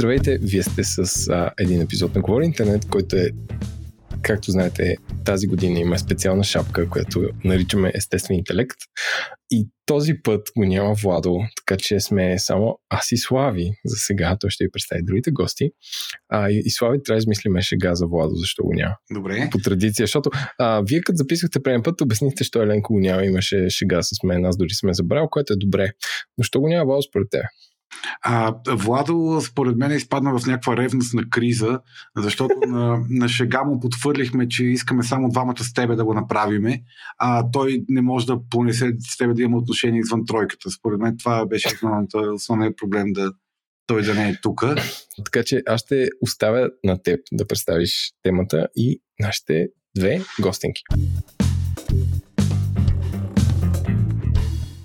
Здравейте, вие сте с а, един епизод на Говори Интернет, който е, както знаете, тази година има специална шапка, която наричаме естествен интелект. И този път го няма Владо, така че сме само аз и Слави за сега. Той ще ви представи другите гости. А, и, и Слави трябва да измислиме шега за Владо, защо го няма. Добре. По традиция, защото а, вие като записвахте преден път, обяснихте, що Еленко го няма, имаше шега с мен, аз дори сме забрал, което е добре. Но що го няма Владо според теб? А, Владо, според мен, изпадна в някаква ревност на криза, защото на, на шега му подхвърлихме, че искаме само двамата с тебе да го направиме, а той не може да понесе с тебе да има отношение извън тройката. Според мен това беше основният проблем да той да не е тук. Така че аз ще оставя на теб да представиш темата и нашите две гостинки.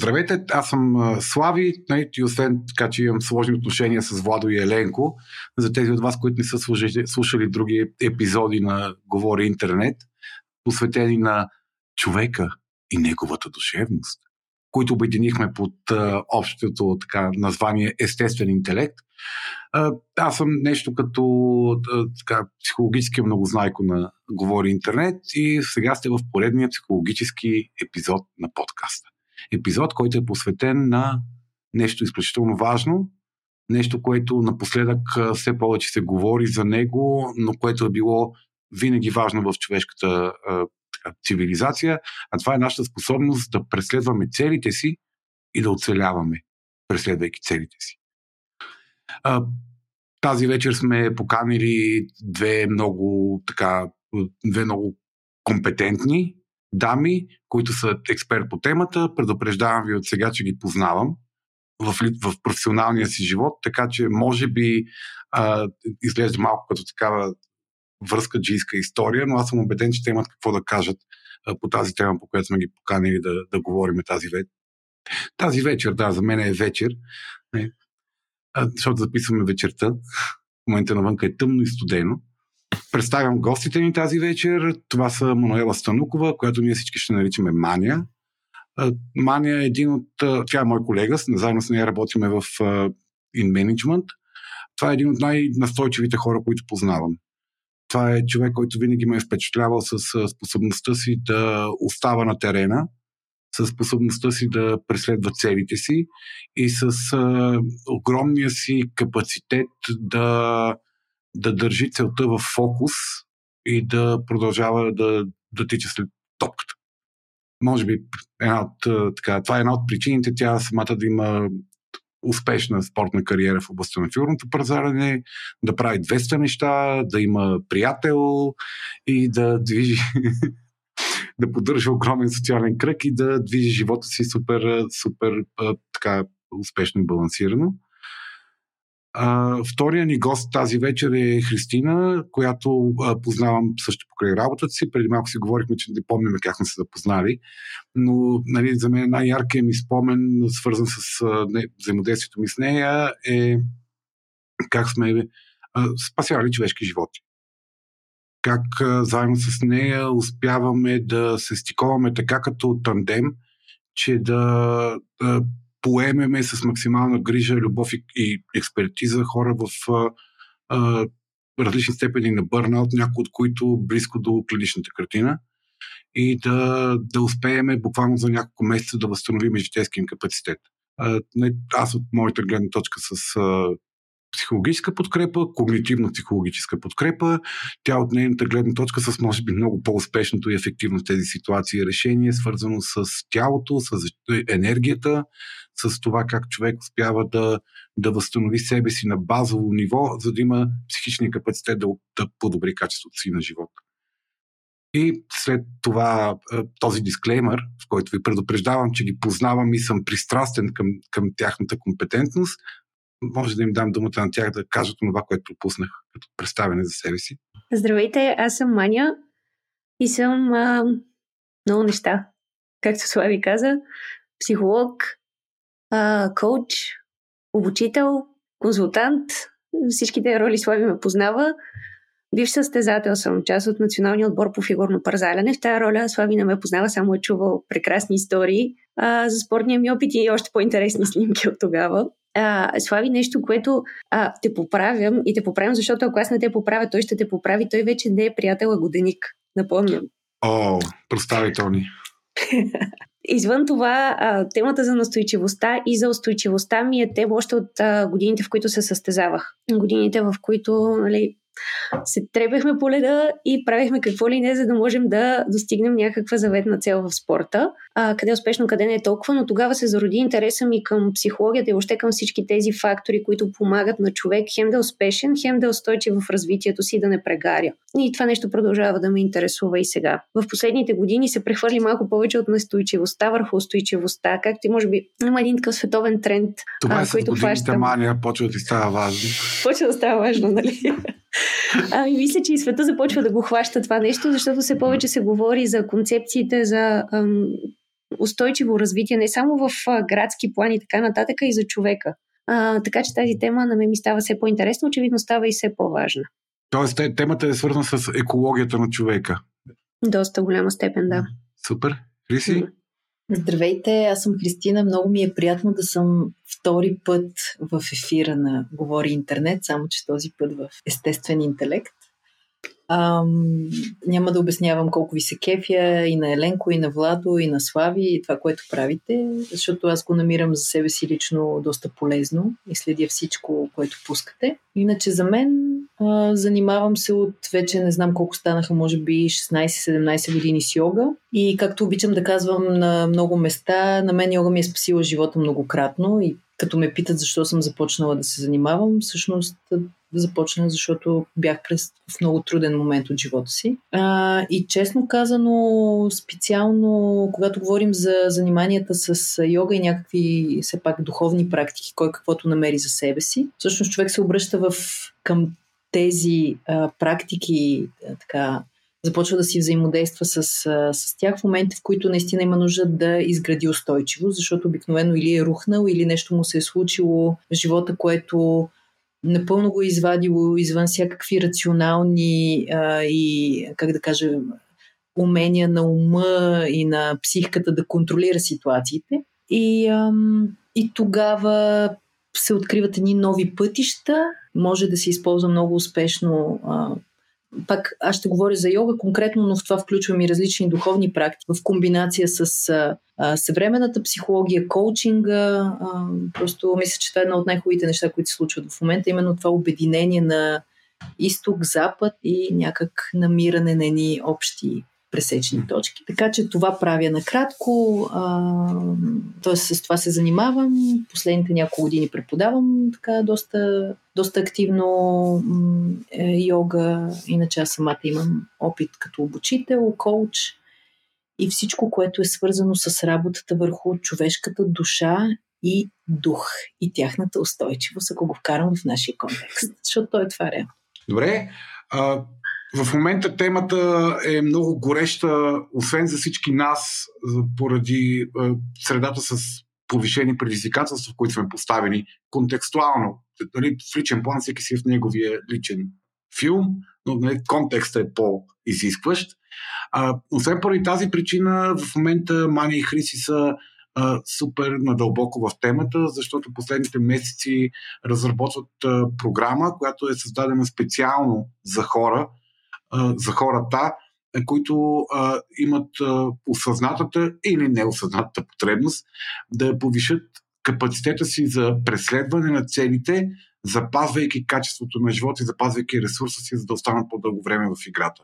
Здравейте, аз съм Слави нали, и освен така, че имам сложни отношения с Владо и Еленко, за тези от вас, които не са слушали, други епизоди на Говори Интернет, посветени на човека и неговата душевност, които обединихме под общото така, название Естествен интелект. Аз съм нещо като така, психологически многознайко на Говори Интернет и сега сте в поредния психологически епизод на подкаста епизод, който е посветен на нещо изключително важно, нещо, което напоследък все повече се говори за него, но което е било винаги важно в човешката цивилизация, а това е нашата способност да преследваме целите си и да оцеляваме, преследвайки целите си. А, тази вечер сме поканили две много, така, две много компетентни дами, които са експерт по темата. Предупреждавам ви от сега, че ги познавам в, в професионалния си живот, така че може би а, изглежда малко като такава връзка джийска история, но аз съм убеден, че те имат какво да кажат а, по тази тема, по която сме ги поканили да, да говорим тази вечер. Тази вечер, да, за мен е вечер, не, а, защото записваме вечерта. В момента навънка е тъмно и студено. Представям гостите ни тази вечер. Това са Мануела Станукова, която ние всички ще наричаме Мания. Мания е един от... Тя е мой колега, заедно с нея работиме в In Management. Това е един от най-настойчивите хора, които познавам. Това е човек, който винаги ме е впечатлявал с способността си да остава на терена, с способността си да преследва целите си и с огромния си капацитет да да държи целта в фокус и да продължава да, да тича след топката. Може би една от, така, това е една от причините тя самата да има успешна спортна кариера в областта на фигурното пазарене, да прави 200 неща, да има приятел и да движи да поддържа огромен социален кръг и да движи живота си супер, супер така успешно и балансирано. А, втория ни гост тази вечер е Христина, която а, познавам също покрай работата си. Преди малко си говорихме, че не помним как сме се запознали, но нали, за мен най-яркият ми спомен, свързан с а, не, взаимодействието ми с нея, е как сме а, спасявали човешки животи. Как а, заедно с нея успяваме да се стиковаме така като тандем, че да, да поемеме с максимална грижа, любов и, и експертиза хора в а, различни степени на бърнаут, някои от които близко до клиничната картина и да, да успееме буквално за няколко месеца да възстановим житейския им капацитет. Аз от моята гледна точка с психологическа подкрепа, когнитивно-психологическа подкрепа. Тя от нейната гледна точка с може би много по-успешното и ефективно в тези ситуации решение, свързано с тялото, с енергията, с това как човек успява да, да възстанови себе си на базово ниво, за да има психичния капацитет да, да подобри качеството си на живота. И след това този дисклеймер, в който ви предупреждавам, че ги познавам и съм пристрастен към, към тяхната компетентност, може да им дам думата на тях да кажат това, което пропуснах като представяне за себе си. Здравейте, аз съм Маня и съм а, много неща. Както Слави каза, психолог, а, коуч, обучител, консултант. Всичките роли Слави ме познава. Бивш състезател съм, част от националния отбор по фигурно парзаляне. В тази роля Слави не ме познава, само е чувал прекрасни истории а, за спортния ми опит и още по-интересни снимки от тогава. А, Слави, нещо, което а, те поправям и те поправям, защото ако аз не те поправя, той ще те поправи. Той вече не е приятел, а годеник. Напомням. О, представи, Тони. Извън това, темата за настойчивостта и за устойчивостта ми е тема още от годините, в които се състезавах. Годините, в които нали, се трепехме по леда и правихме какво ли не, за да можем да достигнем някаква заветна цел в спорта. А, къде успешно, къде не е толкова, но тогава се зароди интереса ми към психологията и още към всички тези фактори, които помагат на човек хем да е успешен, хем да е устойчив в развитието си да не прегаря. И това нещо продължава да ме интересува и сега. В последните години се прехвърли малко повече от настойчивостта върху устойчивостта, както и може би има един такъв световен тренд, това а, който хваща. мания почва да става важно. Почва да става важно, нали? Ами, мисля, че и света започва да го хваща това нещо, защото все повече се говори за концепциите за ам, устойчиво развитие, не само в а, градски плани и така нататък, и за човека. А, така че тази тема на мен ми става все по-интересна, очевидно става и все по-важна. Тоест, темата е свързана с екологията на човека. Доста голяма степен, да. Супер. Криси? Здравейте, аз съм Христина. Много ми е приятно да съм втори път в ефира на Говори Интернет, само че този път в естествен интелект. Ам, няма да обяснявам колко ви се кефя и на Еленко, и на Владо, и на Слави, и това, което правите, защото аз го намирам за себе си лично доста полезно и следя всичко, което пускате. Иначе за мен а, занимавам се от вече не знам колко станаха, може би 16-17 години с йога. И както обичам да казвам на много места, на мен йога ми е спасила живота многократно и като ме питат защо съм започнала да се занимавам, всъщност да започна, защото бях през в много труден момент от живота си. А, и честно казано, специално, когато говорим за заниманията с йога и някакви все пак духовни практики, кой каквото намери за себе си, всъщност човек се обръща в, към тези а, практики, а, така, започва да си взаимодейства с, с тях в моменти, в които наистина има нужда да изгради устойчиво, защото обикновено или е рухнал, или нещо му се е случило в живота, което напълно го е извадило извън всякакви рационални а, и, как да кажа, умения на ума и на психиката да контролира ситуациите. И, ам, и тогава се откриват едни нови пътища, може да се използва много успешно а, пак аз ще говоря за йога конкретно, но в това включвам и различни духовни практики в комбинация с а, съвременната психология, коучинга. А, просто мисля, че това е едно от най-хубавите неща, които се случват в момента. Именно това обединение на изток, запад и някак намиране на едни общи пресечни точки. Така че това правя накратко. Т.е. с това се занимавам. Последните няколко години преподавам така доста, доста активно е, йога. Иначе аз самата имам опит като обучител, коуч и всичко, което е свързано с работата върху човешката душа и дух и тяхната устойчивост, ако го вкарам в нашия контекст. Защото той е това реално. Добре. А, в момента темата е много гореща, освен за всички нас, поради средата с повишени предизвикателства, в които сме поставени контекстуално. Дали, в личен план всеки си е в неговия личен филм, но нали, контекстът е по-изискващ. Освен поради тази причина, в момента Мани и Хриси са супер надълбоко в темата, защото последните месеци разработват програма, която е създадена специално за хора, за хората, които а, имат а, осъзнатата или неосъзнатата потребност да повишат капацитета си за преследване на целите, запазвайки качеството на живота и запазвайки ресурса си, за да останат по-дълго време в играта.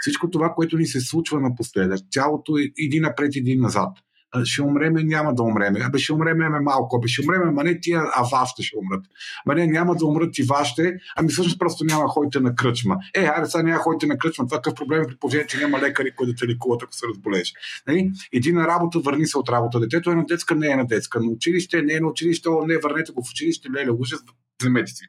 Всичко това, което ни се случва напоследък, цялото е напред, един назад. Ще умреме, няма да умреме. Абе ще умреме ме малко, абе ще умреме, ма не тия, а вашите ще умрат. Ма не, няма да умрат и вашите, ами всъщност просто няма ходите на кръчма. Е, айде сега няма ходите на кръчма, това какъв проблем е при положение, че няма лекари, които да те лекуват, ако се разболееш. Нали? Иди на работа, върни се от работа. Детето е на детска, не е на детска. На училище, не е на училище, о, не, върнете го в училище, леле, ужас, вземете си.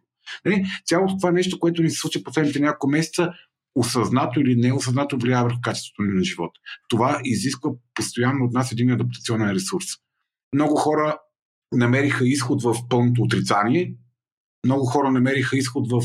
Нали? Цялото това нещо, което ни се случи последните няколко месеца, осъзнато или неосъзнато влияе върху качеството ни на живота. Това изисква постоянно от нас един адаптационен ресурс. Много хора намериха изход в пълното отрицание, много хора намериха изход в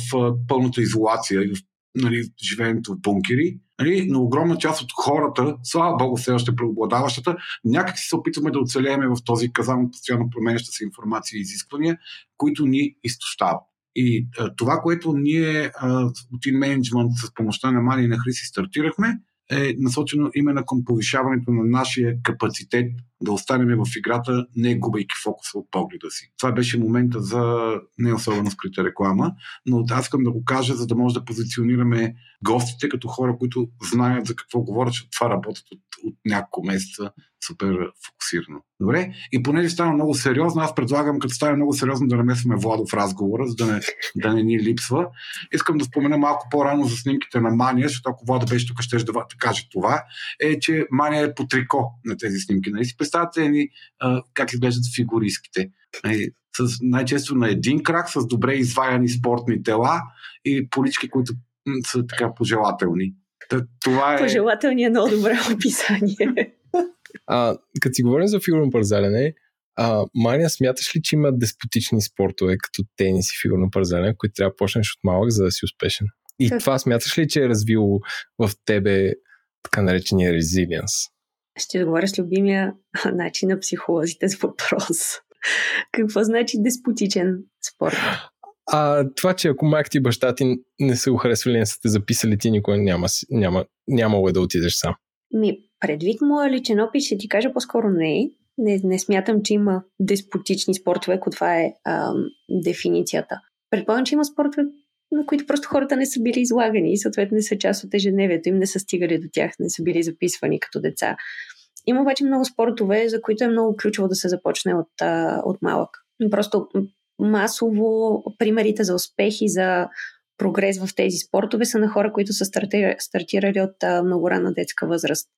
пълната изолация в нали, живеенето в бункери, нали, но огромна част от хората, слава Богу, все още преобладаващата, някак си се опитваме да оцелееме в този казан постоянно променяща се информация и изисквания, които ни изтощават. И а, това, което ние а, от InManagement с помощта на Мани и на Хриси стартирахме, е насочено именно към повишаването на нашия капацитет да останем в играта, не губейки фокуса от погледа си. Това беше момента за не особено скрита реклама, но аз искам да го кажа, за да може да позиционираме гостите като хора, които знаят за какво говорят, че това работят от, от няколко месеца супер фокусирано. Добре? И понеже стана много сериозно, аз предлагам, като стане много сериозно, да намесваме Владо в разговора, за да не, да не ни липсва. Искам да спомена малко по-рано за снимките на Мания, защото ако Владо беше тук, ще да каже това, е, че Мания е по трико на тези снимки. Нали си представяте ни как изглеждат фигуристките? Нали, с, най-често на един крак, с добре изваяни спортни тела и полички, които са така пожелателни. това е... Пожелателни е много добре описание. А, като си говорим за фигурно парзалене, а, Мания, смяташ ли, че има деспотични спортове, като тенис и фигурно парзалене, които трябва да почнеш от малък, за да си успешен? И как? това смяташ ли, че е развило в тебе така наречения резилиенс? Ще отговоря с любимия начин на психолозите с въпрос. Какво значи деспотичен спорт? А това, че ако майка ти баща ти не са го харесвали, не са те записали, ти никога няма, няма, нямало е да отидеш сам. Ми, предвид моя личен опит, ще ти кажа по-скоро не. Не, не смятам, че има деспотични спортове, ако това е ам, дефиницията. Предполагам, че има спортове, на които просто хората не са били излагани и съответно не са част от ежедневието им, не са стигали до тях, не са били записвани като деца. Има обаче много спортове, за които е много ключово да се започне от, от малък. Просто масово примерите за успехи, за прогрес в тези спортове са на хора, които са стартирали от много рана детска възраст.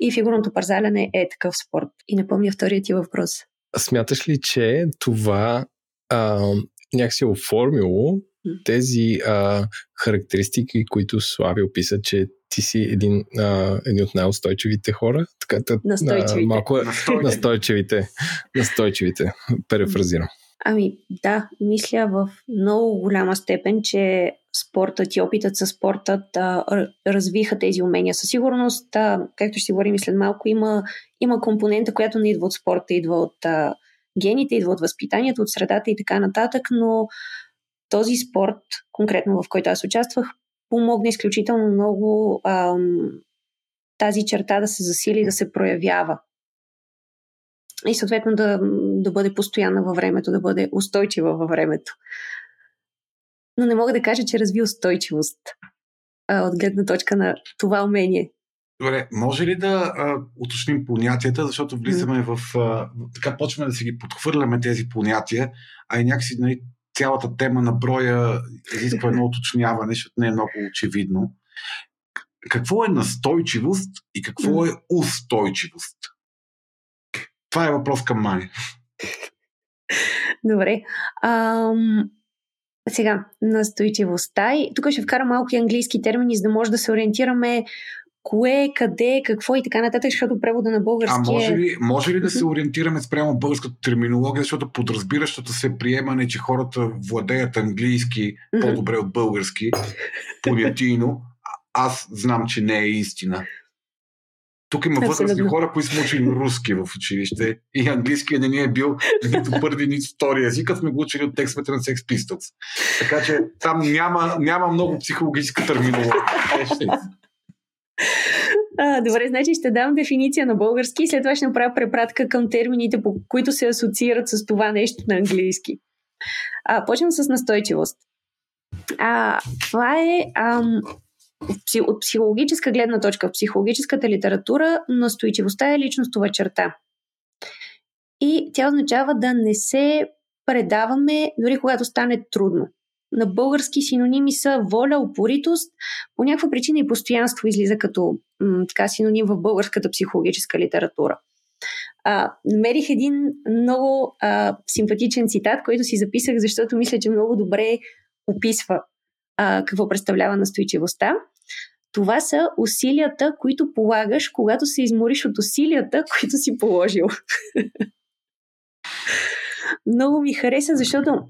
И фигурното парзаляне е такъв спорт. И не помня вторият ти въпрос. Смяташ ли, че това а, някакси е оформило тези а, характеристики, които Слави описа, че ти си един, а, един от най-устойчивите хора. Така, тъ, настойчивите. А, малко е, настойчивите. настойчивите. Перефразирам. Ами да, мисля в много голяма степен, че спортът и опитът със спортът а, развиха тези умения. Със сигурност, а, както ще си говорим след малко, има, има компонента, която не идва от спорта, идва от а, гените, идва от възпитанието, от средата и така нататък, но този спорт, конкретно в който аз участвах, помогна изключително много ам, тази черта да се засили, да се проявява. И съответно да, да бъде постоянна във времето, да бъде устойчива във времето. Но не мога да кажа, че разви устойчивост а, от гледна точка на това умение. Добре, може ли да а, уточним понятията, защото влизаме mm. в... А, така почваме да си ги подхвърляме тези понятия, а и някакси нали, цялата тема на броя изисква едно уточняване, защото не е много очевидно. Какво е настойчивост и какво е устойчивост? Това е въпрос към Мани. Добре. Ам, сега, настойчивостта. И тук ще вкара малко английски термини, за да може да се ориентираме кое, къде, какво и така нататък, защото превода на български А може е- ли, може ли да се ориентираме спрямо българската терминология, защото подразбиращото се приемане, че хората владеят английски по-добре от български, понятийно, аз знам, че не е истина. Тук има възрастни хора, които сме учили руски в училище и английски не ни е бил нито първи, нито втори език, сме го учили от текстовете на Sex Pistols. Така че там няма, няма много психологическа терминология. А, добре, значи ще дам дефиниция на български и след това ще направя препратка към термините, по които се асоциират с това нещо на английски. А, почвам с настойчивост. А, това е ам, от психологическа гледна точка, в психологическата литература, настойчивостта е личностова черта. и тя означава да не се предаваме дори когато стане трудно. На български синоними са воля, упоритост, по някаква причина и постоянство излиза като м- така синоним в българската психологическа литература. А, намерих един много а, симпатичен цитат, който си записах, защото мисля, че много добре описва а, какво представлява настойчивостта. Това са усилията, които полагаш, когато се измориш от усилията, които си положил. много ми хареса, защото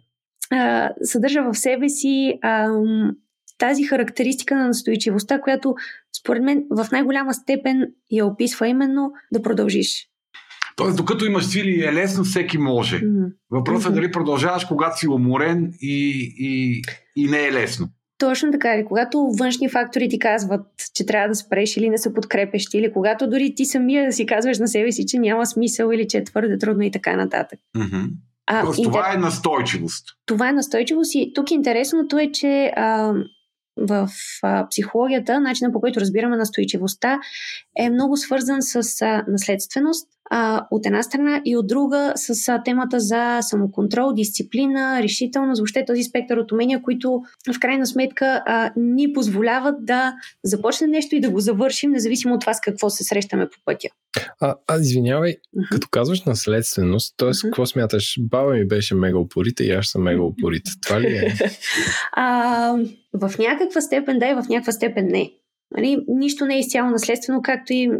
а, съдържа в себе си а, тази характеристика на настойчивостта, която според мен в най-голяма степен я описва именно да продължиш. Тоест, докато имаш сили и е лесно, всеки може. Mm-hmm. Въпросът е дали продължаваш, когато си уморен и, и, и не е лесно. Точно така. Или когато външни фактори ти казват, че трябва да спреш или не са подкрепещи, или когато дори ти самия си казваш на себе си, че няма смисъл или че е твърде трудно и така нататък. Mm-hmm. А, Тоест, интер... това е настойчивост. Това е настойчивост и тук интересното е, че а, в а, психологията, начинът по който разбираме настойчивостта е много свързан с а, наследственост, а, от една страна и от друга с а, темата за самоконтрол, дисциплина, решителност, въобще този спектър от умения, които в крайна сметка а, ни позволяват да започнем нещо и да го завършим, независимо от това с какво се срещаме по пътя. А, а извинявай, uh-huh. като казваш наследственост, т.е. Uh-huh. какво смяташ? Баба ми беше мега упорита и аз съм мега упорита. Това ли е? а, в някаква степен да и в някаква степен не. Нали, нищо не е изцяло наследствено, както и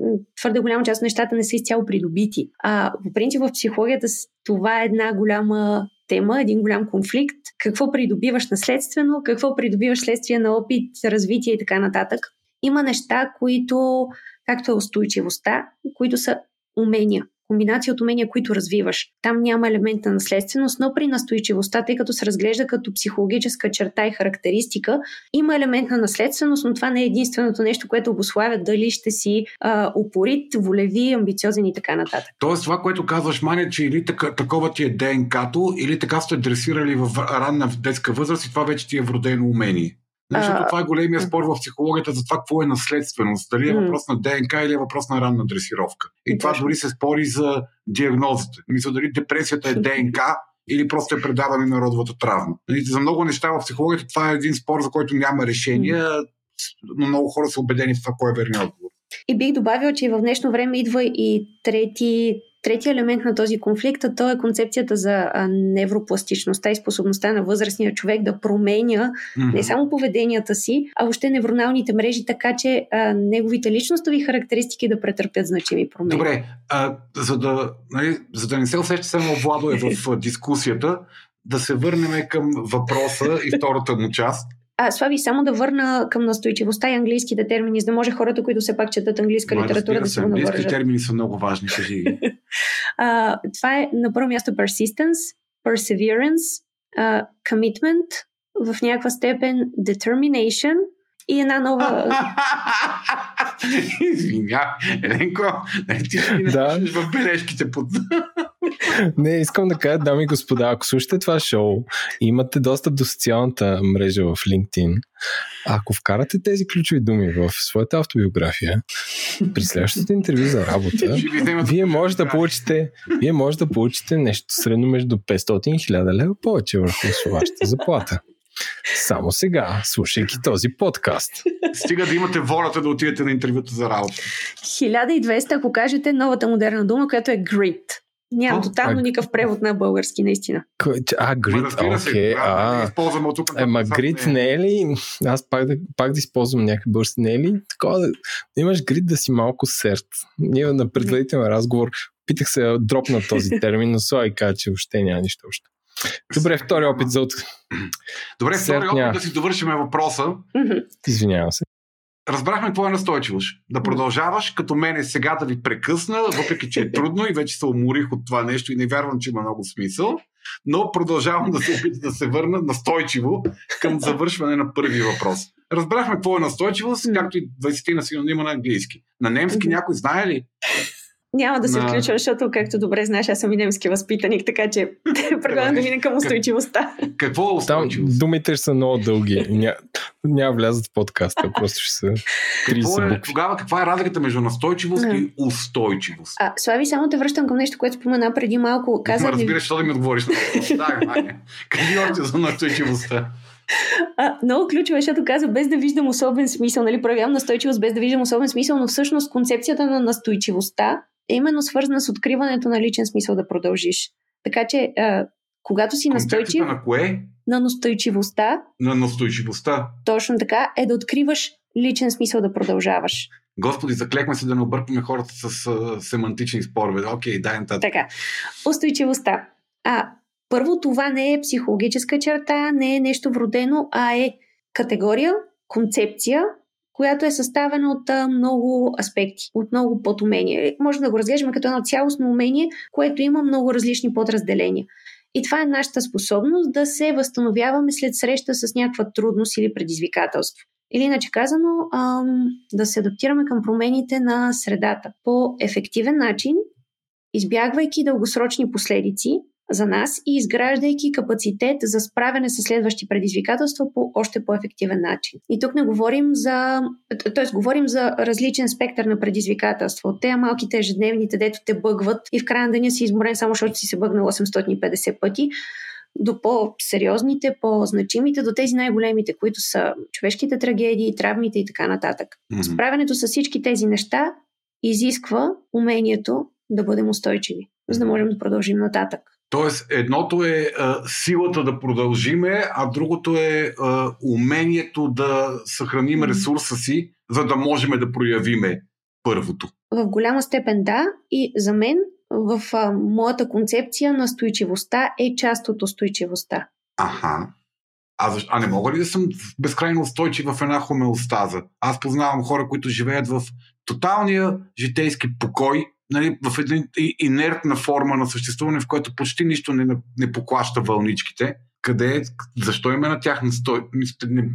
твърде голяма част от нещата не са изцяло придобити. А по принцип в психологията това е една голяма тема, един голям конфликт. Какво придобиваш наследствено, какво придобиваш следствие на опит, развитие и така нататък. Има неща, които, както е устойчивостта, които са умения комбинация от умения, които развиваш. Там няма елемент на наследственост, но при настойчивостта, тъй като се разглежда като психологическа черта и характеристика, има елемент на наследственост, но това не е единственото нещо, което обославя дали ще си а, упорит, волеви, амбициозен и така нататък. Тоест това, което казваш, Маня, че или така, такова ти е ДНК-то, или така сте дресирали в ранна детска възраст и това вече ти е вродено умение. Защото това е големия спор в психологията за това какво е наследственост. Дали е въпрос на ДНК или е въпрос на ранна дресировка. И това дори се спори за диагнозите. Мисля, дали депресията е ДНК или просто е предаване на родовата травма. Нали, за много неща в психологията това е един спор, за който няма решение, но много хора са убедени в това, кой е верният отговор. И бих добавил, че в днешно време идва и трети Третия елемент на този конфликт, а то е концепцията за невропластичността и способността на възрастния човек да променя mm-hmm. не само поведенията си, а въобще невроналните мрежи, така че а, неговите личностови характеристики да претърпят значими промени. Добре, а, за, да, нали, за да не се усеща само Владо е в дискусията, да се върнем към въпроса и втората му част. А, Слави, само да върна към настойчивостта и английските термини, за да може хората, които все пак четат английска Ма, литература, да се го навържат. Английски термини са много важни, кажи а, Това е на първо място persistence, perseverance, uh, commitment, в някаква степен determination – и една нова... Извиня, Еленко, ти ще ми да. в бележките под... Не, искам да кажа, дами и господа, ако слушате това шоу и имате достъп до социалната мрежа в LinkedIn, ако вкарате тези ключови думи в своята автобиография, при следващото интервю за работа, вие може да получите, вие може да получите нещо средно между 500 и 1000 лева повече върху вашата заплата. Само сега, слушайки този подкаст. Стига да имате волята да отидете на интервюта за работа. 1200, ако кажете новата модерна дума, която е grit. Няма тотално никакъв превод на български, наистина. А, грит, окей. А, използвам от тук. Ема, грит не е ли? Аз пак да, пак да използвам някакви бърси. Не е ли? Такова да, да имаш грит да си малко серт. Ние на предварителен разговор питах се дропна този термин, но Слави каза, че въобще няма нищо още. Добре, втори опит за от... Добре, втори опит да си довършим въпроса. Извинявам се. Разбрахме какво е настойчивост. Да продължаваш, като мене сега да ви прекъсна, въпреки че е трудно и вече се уморих от това нещо и не вярвам, че има много смисъл, но продължавам да се опитам да се върна настойчиво към завършване на първи въпрос. Разбрахме какво е настойчивост, както и 20 на синонима на английски. На немски някой знае ли? Няма да се включвам, защото, както добре знаеш, аз съм и немски възпитаник, така че предлагам да минем към устойчивостта. Какво е Там устойчивост? думите ще са много дълги. Ня, няма влязат в подкаста, просто ще са 30 Какво е, букви. тогава каква е разликата между настойчивост Ага. и устойчивост? А, Слави, само те връщам към нещо, което спомена преди малко. Каза Ма разбираш, защо да ми отговориш на въпроса. Да, Ваня. Кажи още за настойчивостта. А, много ключово, е, защото каза без да виждам особен смисъл, нали, проявявам настойчивост без да виждам особен смисъл, но всъщност концепцията на настойчивостта е именно свързана с откриването на личен смисъл да продължиш. Така че, а, когато си настойчив на кое? на настойчивостта, На настойчивостта. точно така, е да откриваш личен смисъл да продължаваш. Господи, заклехме се да не объркваме хората с а, семантични спорове. Окей, дай нататък. Така, устойчивостта. А, първо, това не е психологическа черта, не е нещо вродено, а е категория, концепция, която е съставена от много аспекти, от много подумения. Може да го разглеждаме като едно цялостно умение, което има много различни подразделения. И това е нашата способност да се възстановяваме след среща с някаква трудност или предизвикателство. Или иначе казано, да се адаптираме към промените на средата по ефективен начин, избягвайки дългосрочни последици за нас и изграждайки капацитет за справяне с следващи предизвикателства по още по-ефективен начин. И тук не говорим за, т.е. говорим за различен спектър на предизвикателства. От тези малките ежедневните, дето те бъгват и в края на деня си изморен само защото си се бъгнал 850 пъти, до по-сериозните, по-значимите, до тези най-големите, които са човешките трагедии, травмите и така нататък. Мгм. Справянето с всички тези неща изисква умението да бъдем устойчиви, за да можем да продължим нататък. Тоест, едното е а, силата да продължиме, а другото е а, умението да съхраним ресурса си, за да можем да проявиме първото. В голяма степен да, и за мен в а, моята концепция настойчивостта е част от устойчивостта. Аха. А, защо, а не мога ли да съм безкрайно устойчив в една хомеостаза? Аз познавам хора, които живеят в тоталния житейски покой, нали, в една инертна форма на съществуване, в което почти нищо не, не поклаща вълничките. Къде е, защо има на тях настой...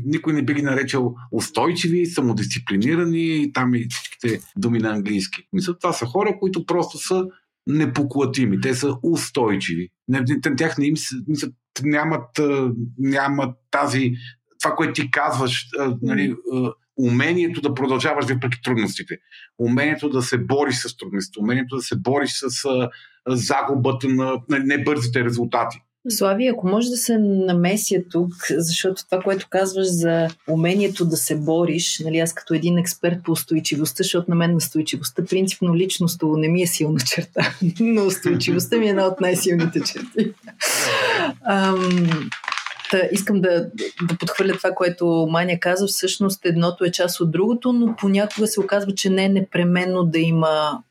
никой не би ги наречал устойчиви, самодисциплинирани и там и всичките думи на английски. Мисля, това са хора, които просто са непоклатими. Те са устойчиви. Не, тях не им се, мисля, нямат, нямат тази, това, което ти казваш, нали, умението да продължаваш въпреки трудностите, умението да се бориш с трудностите, умението да се бориш с а, загубата на, на небързите резултати. Слави, ако може да се намеся тук, защото това, което казваш за умението да се бориш, нали, аз като един експерт по устойчивостта, защото на мен на устойчивостта принципно личностно не ми е силна черта, но устойчивостта ми е една от най-силните черти. Та, искам да, да подхвърля това, което Маня каза. Всъщност едното е част от другото, но понякога се оказва, че не е непременно да има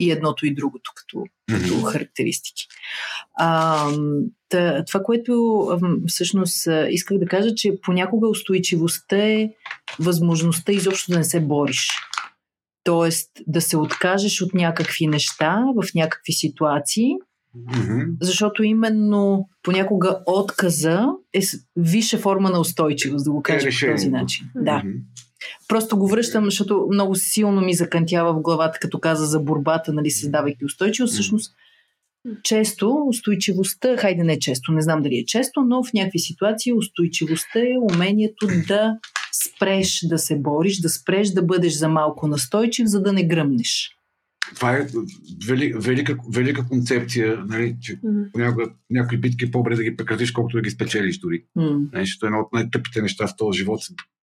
и едното и другото като, като характеристики. А, та, това, което всъщност исках да кажа, че понякога устойчивостта е възможността изобщо да не се бориш. Тоест да се откажеш от някакви неща в някакви ситуации, Защото именно понякога отказа е висша форма на устойчивост, да го кажа по този начин. Да. Просто го връщам, защото много силно ми закантява в главата, като каза за борбата, нали, създавайки устойчивост. Всъщност, често устойчивостта, хайде не често, не знам дали е често, но в някакви ситуации устойчивостта е умението да спреш да се бориш, да спреш да бъдеш за малко настойчив, за да не гръмнеш. Това е вели, велика, велика концепция, нали, че М. понякога някои битки е по-добре да ги прекратиш, колкото да ги спечелиш дори. М. Нали, Защото едно от най-тъпите неща в този живот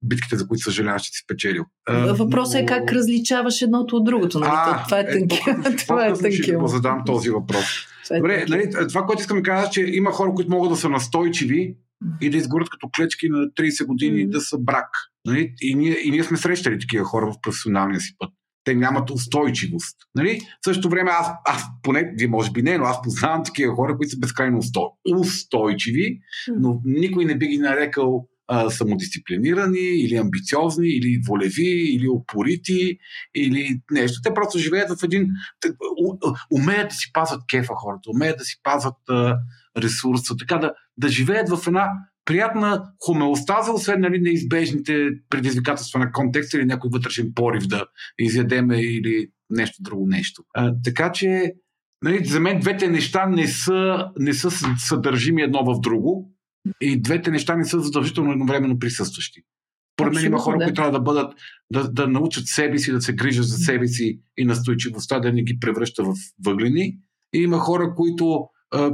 битките, за които съжаляваш, че си спечелил. Въпросът е но- как различаваш едното от другото. Нали? А, това е тънкия. по-късно- това е ще тънкия. го задам този въпрос. Е Добре, нали, това, което искам да кажа, че има хора, които могат да са настойчиви и да изгорят като клечки на 30 години Мгм. да са брак. Нали? И, ние, и ние сме срещали такива хора в професионалния си път. Те нямат устойчивост. Нали? В същото време аз, аз поне, вие може би не, но аз познавам такива хора, които са безкрайно устой, устойчиви, но никой не би ги нарекал а, самодисциплинирани, или амбициозни, или волеви, или опорити, или нещо. Те просто живеят в един... те- у- у- Умеят да си пазват кефа хората, умеят да си пазват а, ресурса, така да, да живеят в една приятна хомеостаза, освен нали, неизбежните предизвикателства на контекста или някой вътрешен порив да изядеме или нещо друго нещо. А, така че, нали, за мен двете неща не са, не са съдържими едно в друго и двете неща не са задължително едновременно присъстващи. Поред мен има хора, да. които трябва да бъдат, да, да научат себе си, да се грижат за себе си и настойчивостта да не ги превръща в въглени. И има хора, които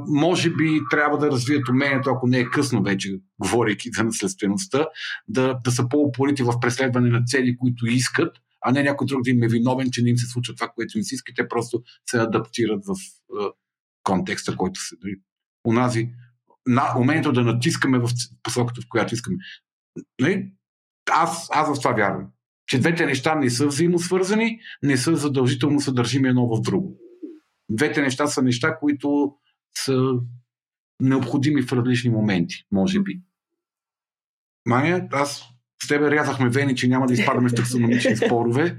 може би трябва да развият умението, ако не е късно вече, говорейки за наследствеността, да, да са по-упорити в преследване на цели, които искат, а не някой друг да им е виновен, че не им се случва това, което им се иска. Те просто се адаптират в а, контекста, който се. Нали, унази, на, умението да натискаме в посоката, в която искаме. Нали, аз, аз в това вярвам. Че двете неща не са взаимосвързани, не са задължително съдържими едно в друго. Двете неща са неща, които са необходими в различни моменти, може би. Мания, аз с тебе рязахме вени, че няма да изпадаме в таксономични спорове.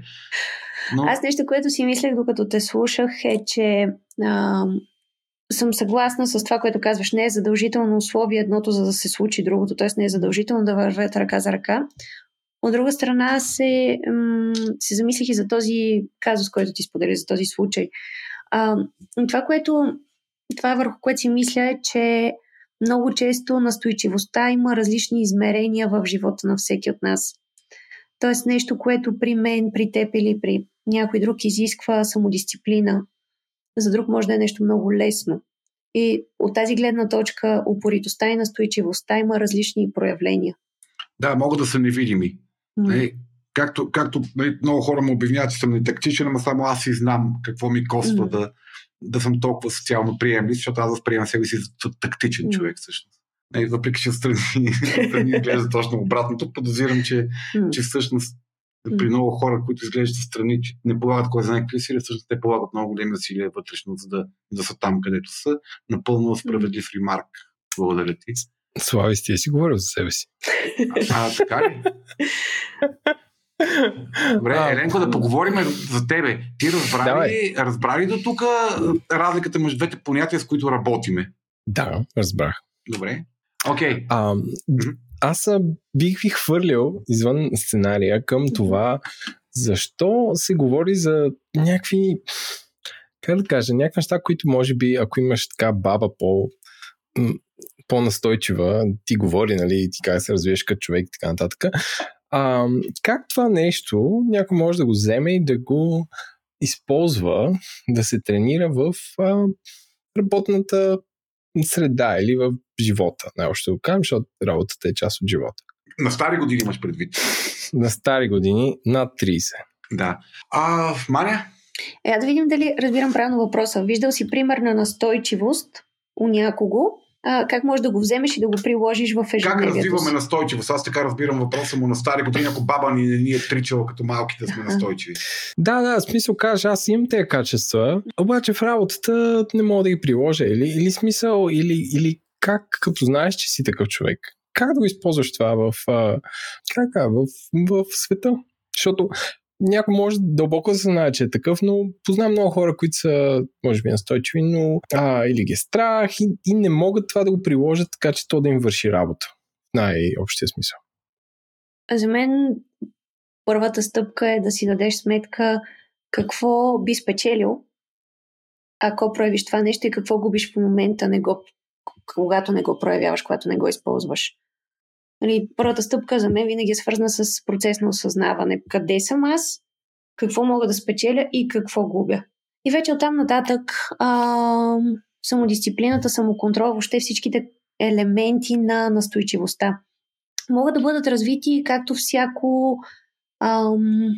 Но... Аз нещо, което си мислех, докато те слушах, е, че а, съм съгласна с това, което казваш. Не е задължително условие едното, за да се случи другото, т.е. не е задължително да вървят ръка за ръка. От друга страна се, м- се замислих и за този казус, който ти сподели, за този случай. А, това, което това върху което си мисля е, че много често настойчивостта има различни измерения в живота на всеки от нас. Тоест нещо, което при мен, при теб или при някой друг изисква самодисциплина, за друг може да е нещо много лесно. И от тази гледна точка упоритостта и настойчивостта има различни проявления. Да, могат да са невидими. Mm. както, както нали, много хора му обвиняват, че съм нетактичен, ама само аз и знам какво ми коства mm. да, да съм толкова социално приемлив, защото аз възприемам себе си за тактичен mm. човек всъщност. Не, въпреки, че страни, страни изглежда точно обратното, подозирам, че, mm. че всъщност при много хора, които изглеждат страни, че не полагат кой знае какви усилия, всъщност те полагат много големи усилия вътрешно, за да, да са там, където са. Напълно справедлив ремарк. Благодаря ти. Слави, ти си говорил за себе си. А, така ли? Добре, а, Еленко, да поговорим за тебе. Ти разбрали, разбрали до тук разликата между двете понятия, с които работиме? Да, разбрах. Добре. Окей. Okay. Аз бих ви хвърлил извън сценария към това, защо се говори за някакви, как да кажа, някакви неща, които може би, ако имаш така баба по по-настойчива, ти говори, нали, ти как се развиеш като човек и така нататък. А, как това нещо някой може да го вземе и да го използва, да се тренира в а, работната среда или в живота. Най-още го кажем, защото работата е част от живота. На стари години имаш предвид? На стари години над 30. Да. А, Маня? Е, да видим дали разбирам правилно въпроса. Виждал си пример на настойчивост у някого, а, как можеш да го вземеш и да го приложиш в ежедневието Как развиваме настойчивост? Аз така разбирам въпроса му на стари години, ако баба ни не ни е тричала като малки да сме настойчиви. Да, да, смисъл кажа, аз имам тези качества, обаче в работата не мога да ги приложа. Или, или смисъл, или, или как, като знаеш, че си такъв човек, как да го използваш това в, как, в, в, в света? Защото някой може дълбоко да се знае, че е такъв, но познавам много хора, които са, може би, настойчиви, но а, или ги е страх и, и не могат това да го приложат така, че то да им върши работа. Най-общия смисъл. За мен първата стъпка е да си дадеш сметка какво би спечелил, ако проявиш това нещо и какво губиш в момента, не го, когато не го проявяваш, когато не го използваш. Нали, първата стъпка за мен винаги е свързана с процес на осъзнаване. Къде съм аз, какво мога да спечеля и какво губя. И вече оттам нататък а, самодисциплината, самоконтрол, въобще всичките елементи на настойчивостта могат да бъдат развити както всяко, ам,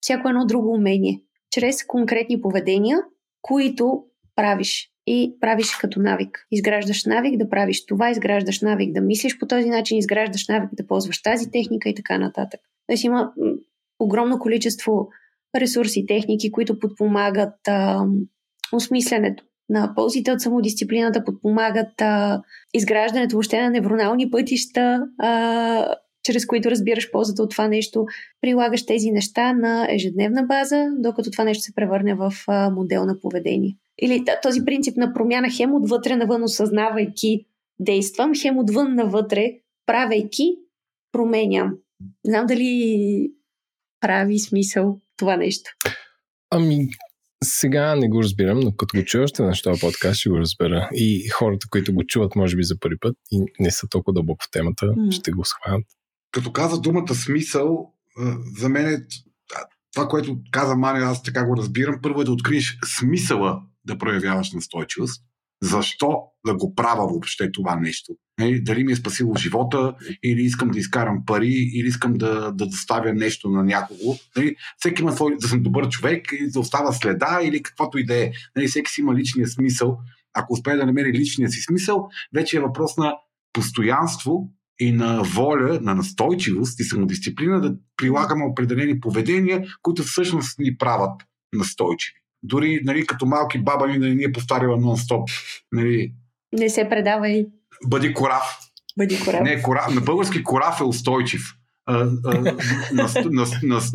всяко едно друго умение, чрез конкретни поведения, които правиш и правиш като навик. Изграждаш навик да правиш това, изграждаш навик да мислиш по този начин, изграждаш навик да ползваш тази техника и така нататък. Тоест има огромно количество ресурси, техники, които подпомагат а, осмислянето на ползите от самодисциплината, подпомагат а, изграждането въобще на невронални пътища, а, чрез които разбираш ползата от това нещо, прилагаш тези неща на ежедневна база, докато това нещо се превърне в модел на поведение или този принцип на промяна хем отвътре навън, осъзнавайки действам, хем отвън навътре, правейки, променям. Не знам дали прави смисъл това нещо. Ами, сега не го разбирам, но като го чуя още на този подкаст, ще го разбера. И хората, които го чуват, може би за първи път и не са толкова дълбоко в темата, mm. ще го схванат. Като каза думата смисъл, за мен е това, което каза Маня, аз така го разбирам. Първо е да откриеш смисъла да проявяваш настойчивост. Защо да го правя въобще това нещо? Нали, дали ми е спасило живота, или искам да изкарам пари, или искам да, да доставя нещо на някого. Нали, всеки има свой, да съм добър човек, да остава следа, или каквото и да е. Нали, всеки си има личния смисъл. Ако успее да намери личния си смисъл, вече е въпрос на постоянство и на воля, на настойчивост и самодисциплина да прилагаме определени поведения, които всъщност ни правят настойчиви. Дори нали, като малки баба ни е повтаряла нон-стоп. Нали, не се предавай. Бъди корав. Бъди корав. Не, корав. На български корав е устойчив.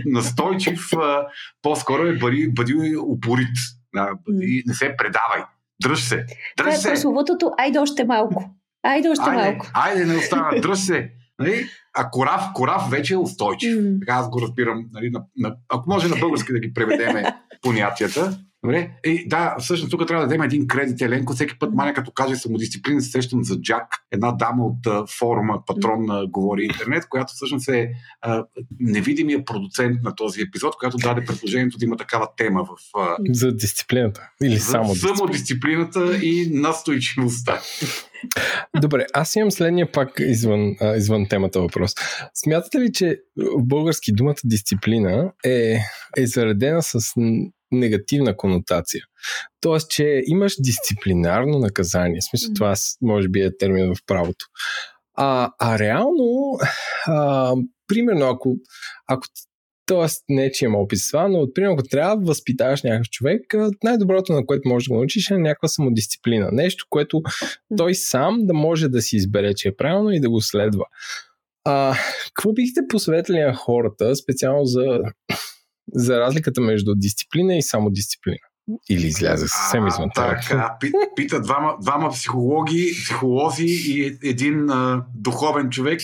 настойчив по-скоро е бъди, бъди упорит. бъди, не се предавай. Дръж се. Дръж Това е прословутото айде още малко. Айде още айде, малко. Айде, не остана. Дръж се. Нали? А корав, корав вече е устойчив. Mm. Така аз го разбирам. Нали, на, на, ако може на български да ги преведеме понятията. Добре? И да, всъщност тук трябва да дадем един кредит, Еленко. Всеки път маня като каже самодисциплина, се сещам за Джак, една дама от а, форума Патрон на Говори Интернет, която всъщност е а, невидимия продуцент на този епизод, която даде предложението да има такава тема в... А, за дисциплината. Или за само дисциплина. самодисциплината и настойчивостта. Добре, аз имам следния пак извън, а, извън темата въпрос. Смятате ли, че в български думата дисциплина е, е заредена с негативна конотация? Тоест, че имаш дисциплинарно наказание. В смисъл, това може би е термин в правото. А, а реално, а, примерно, ако, ако Тоест, не че имам опис това, но примерно, ако трябва да възпитаваш някакъв човек, най-доброто, на което можеш да го научиш, е някаква самодисциплина. Нещо, което той сам да може да си избере, че е правилно и да го следва. А, какво бихте посветили на хората, специално за, за разликата между дисциплина и самодисциплина? Или излязах съвсем извън това. Така, пита двама, двама психологи, психолози и един а, духовен човек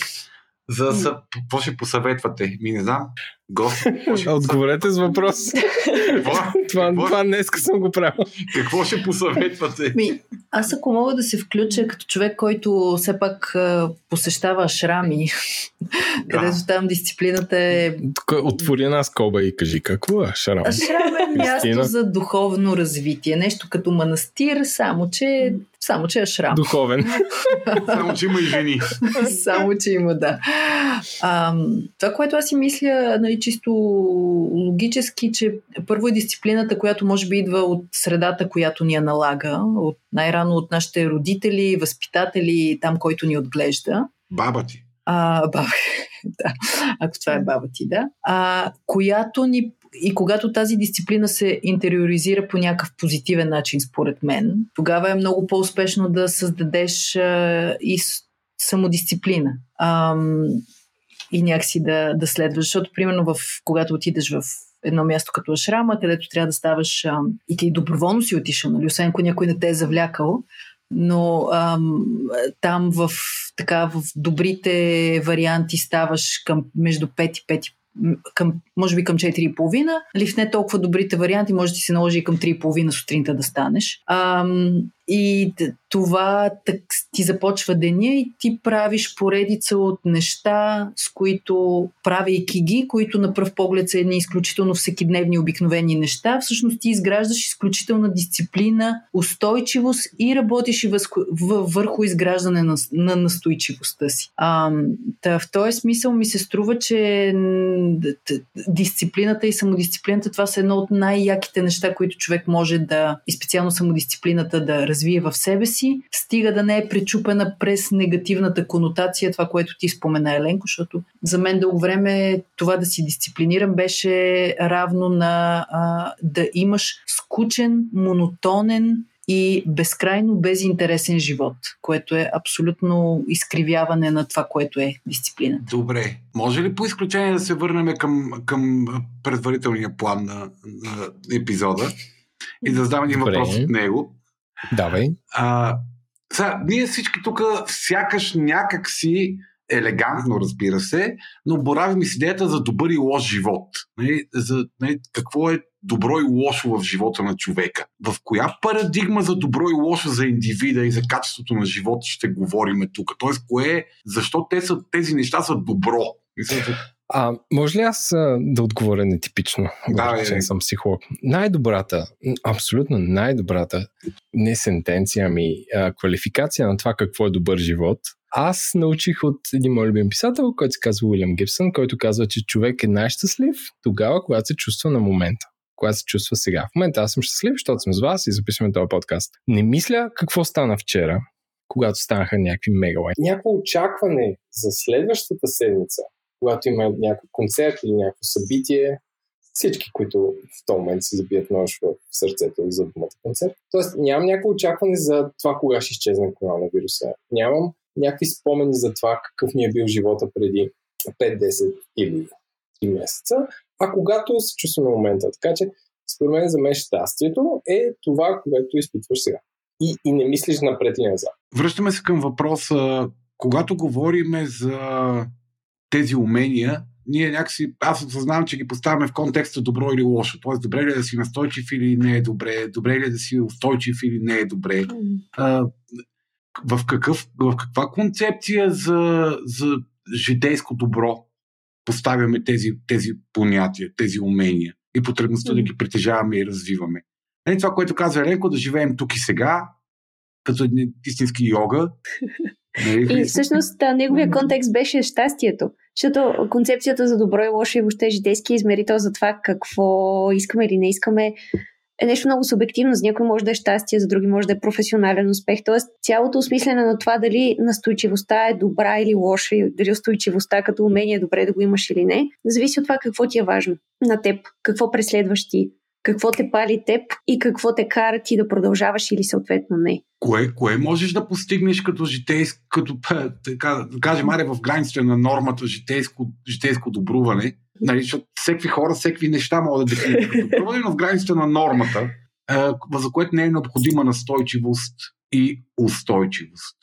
за да са, какво ще посъветвате? Ми не знам. Гост. Отговорете с въпрос. това, това днес съм го правил. Какво ще посъветвате? Ми, аз ако мога да се включа като човек, който все пак посещава шрами, да. където там дисциплината е... Отвори една скоба и кажи какво е шрам? Шрам е място за духовно развитие. Нещо като манастир, само че само, че е шрам. Духовен. Само, че има и жени. Само, че има, да. А, това, което аз си мисля, нали, чисто логически, че първо е дисциплината, която може би идва от средата, която ни я налага, от, най-рано от нашите родители, възпитатели, там, който ни отглежда. Баба ти. А, баба, да, ако това е баба ти, да. А, която ни и когато тази дисциплина се интериоризира по някакъв позитивен начин, според мен, тогава е много по-успешно да създадеш а, и самодисциплина. Ам, и някакси да, да следваш. Защото, примерно, в, когато отидеш в едно място като Ашрама, където трябва да ставаш ам, и ти доброволно си отишъл, нали? освен ако някой не те е завлякал, но ам, там в, така, в добрите варианти ставаш към между 5 и 5 към, може би към 4,5, нали, в не толкова добрите варианти може да се наложи и към 3,5 сутринта да станеш. Ам, и това так, ти започва деня и ти правиш поредица от неща, с които, правейки ги, които на пръв поглед са едни изключително всекидневни обикновени неща, всъщност ти изграждаш изключителна дисциплина, устойчивост и работиш и възку, върху изграждане на, на настойчивостта си. А, та, в този смисъл ми се струва, че дисциплината и самодисциплината това са едно от най-яките неща, които човек може да, и специално самодисциплината да развие в себе си, стига да не е пречупена през негативната конотация, това, което ти спомена, Еленко, защото за мен дълго време това да си дисциплиниран беше равно на а, да имаш скучен, монотонен, и безкрайно безинтересен живот, което е абсолютно изкривяване на това, което е дисциплина. Добре. Може ли по изключение да се върнем към, към предварителния план на, на епизода и да задам един въпрос от него? Давай. А, сега, ние всички тук сякаш някак си елегантно, разбира се, но боравим с идеята за добър и лош живот. Не, за не, какво е добро и лошо в живота на човека. В коя парадигма за добро и лошо за индивида и за качеството на живота ще говорим тук? Тоест, кое, защо те са, тези неща са добро? А, може ли аз а, да отговоря нетипично? Да, че не съм психолог. Най-добрата, абсолютно най-добрата, не сентенция, ами а, квалификация на това какво е добър живот, аз научих от един мой любим писател, който се казва Уилям Гибсън, който казва, че човек е най-щастлив тогава, когато се чувства на момента когато се чувства сега. В момента аз съм щастлив, защото съм с вас и записваме този подкаст. Не мисля какво стана вчера, когато станаха някакви мегалайт. Някакво очакване за следващата седмица, когато има някакъв концерт или някакво събитие, всички, които в този момент се забият нож в сърцето за думата концерт. Тоест нямам някакво очакване за това кога ще изчезне коронавируса. Нямам някакви спомени за това какъв ми е бил живота преди 5, 10 или 3 месеца, а когато се чувствам на момента. Така че, според мен, за мен щастието е това, което изпитваш сега. И, и не мислиш напред и назад. Връщаме се към въпроса, когато говорим за тези умения, ние някакси, аз осъзнавам, че ги поставяме в контекста добро или лошо. Тоест, добре ли е да си настойчив или не е добре, добре ли е да си устойчив или не е добре. А, в, какъв, в каква концепция за, за житейско добро поставяме тези, тези понятия, тези умения и потребността да ги притежаваме и развиваме. Нали, това, което казва Еленко, да живеем тук и сега, като истински йога. Нали, и всъщност неговия контекст беше щастието. Защото концепцията за добро и лошо и въобще житейски измерител за това какво искаме или не искаме е нещо много субективно. За някой може да е щастие, за други може да е професионален успех. Тоест, цялото осмислене на това дали настойчивостта е добра или лоша, дали устойчивостта като умение е добре да го имаш или не, зависи от това какво ти е важно на теб, какво преследваш ти, какво те пали теб и какво те кара ти да продължаваш или съответно не. Кое, кое можеш да постигнеш като житейско, като, така, да кажем, аре в границите на нормата житейско, житейско добруване, нали, защото всеки хора, всеки неща могат да дефинират като добруване, но в границите на нормата, за което не е необходима настойчивост и устойчивост.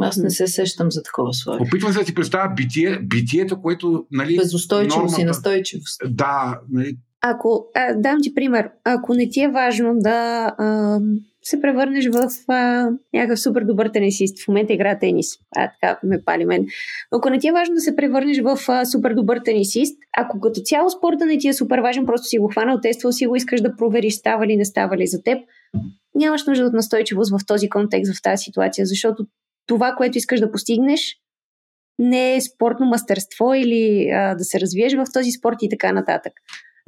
Аз не се сещам за такова слово. Опитвам се да си представя битие, битието, което... Нали, Безустойчивост нормата, и настойчивост. Да, нали, ако, а, дам ти пример, ако не ти е важно да а, се превърнеш в а, някакъв супер добър тенисист, в момента игра тенис, а така ме пали мен, ако не ти е важно да се превърнеш в а, супер добър тенисист, ако като цяло спорта не ти е супер важен, просто си го хванал, тествал си го, искаш да провериш става ли, не става ли за теб, нямаш нужда от настойчивост в този контекст, в тази ситуация, защото това, което искаш да постигнеш, не е спортно мастерство или а, да се развиеш в този спорт и така нататък.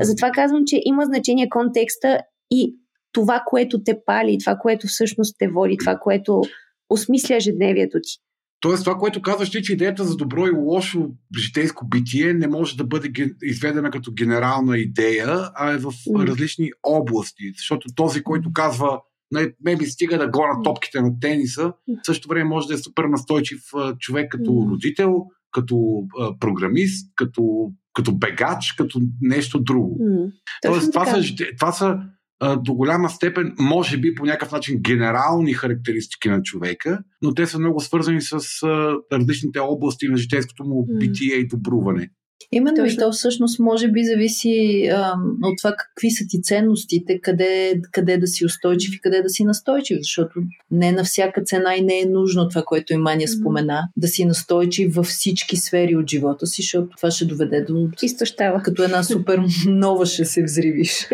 Затова казвам, че има значение контекста и това, което те пали, това, което всъщност те води, това, което осмисля ежедневието ти. Тоест, това, което казваш ти, че идеята за добро и лошо житейско битие не може да бъде изведена като генерална идея, а е в mm. различни области. Защото този, който казва не, ми стига да гона топките на тениса, в същото време може да е супер настойчив човек като родител, като програмист, като като бегач, като нещо друго. Mm, Тоест, това са, това са а, до голяма степен, може би по някакъв начин генерални характеристики на човека, но те са много свързани с а, различните области на житейското му битие и добруване. Именно Точно. и то всъщност може би зависи а, от това какви са ти ценностите, къде, къде да си устойчив и къде да си настойчив, защото не на всяка цена и не е нужно това, което Имания спомена, да си настойчив във всички сфери от живота си, защото това ще доведе до... Изтощава. Като една супер нова ще се взривиш.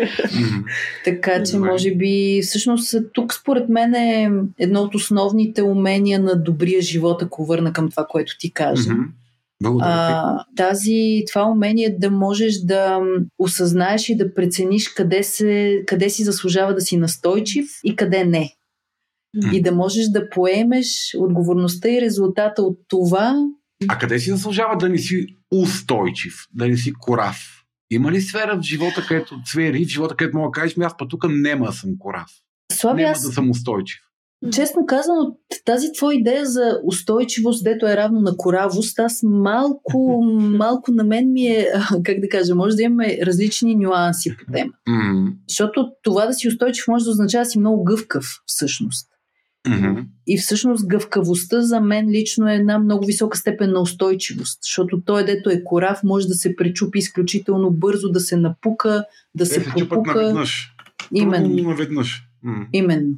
така че може би всъщност тук според мен е едно от основните умения на добрия живот, ако върна към това, което ти кажа. А, тази, това умение да можеш да осъзнаеш и да прецениш къде, се, къде си заслужава да си настойчив и къде не. И да можеш да поемеш отговорността и резултата от това. А къде си заслужава да не си устойчив, да не си корав? Има ли сфера в живота, където цвери, в живота, където мога да кажеш, ми аз па тук нема съм корав. Слаби, Нема аз... да съм устойчив. Честно казано, тази твоя идея за устойчивост, дето е равно на коравост, аз малко, малко на мен ми е, как да кажа, може да имаме различни нюанси по тема. Mm-hmm. Защото това да си устойчив може да означава да си много гъвкав всъщност. Mm-hmm. И всъщност гъвкавостта за мен лично е една много висока степен на устойчивост, защото той, дето е корав, може да се пречупи изключително бързо, да се напука, да се, чупат пропука. наведнъж. Именно. Наведнъж. М. Именно.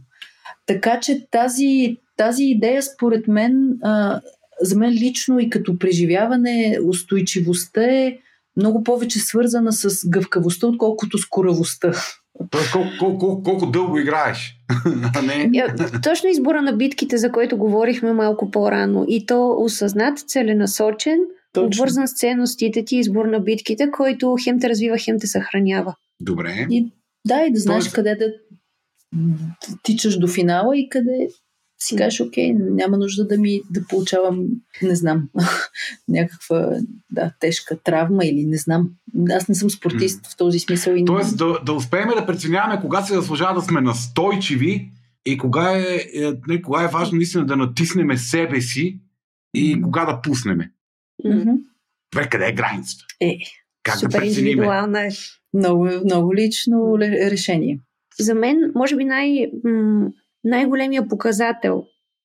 Така че тази, тази идея, според мен, а, за мен лично и като преживяване, устойчивостта е много повече свързана с гъвкавостта, отколкото с коравостта. Тоест, колко, колко, колко, колко дълго играеш. а не... Точно избора на битките, за който говорихме малко по-рано. И то осъзнат, целенасочен, Точно. обвързан с ценностите ти, избор на битките, който хем те развива, хем те съхранява. Добре. И, да, и да знаеш Тоест- къде да тичаш до финала и къде си кажеш, окей, няма нужда да ми да получавам, не знам, някаква да, тежка травма или не знам. Аз не съм спортист в този смисъл. И Тоест да, да успеем да преценяваме кога се заслужава да сме настойчиви и кога е, е, не, кога е важно наистина да натиснеме себе си и кога да пуснеме. Добре, къде е границата? Е, Как да Супер прецениме? индивидуална е. много, много лично решение. За мен, може би най- най-големия показател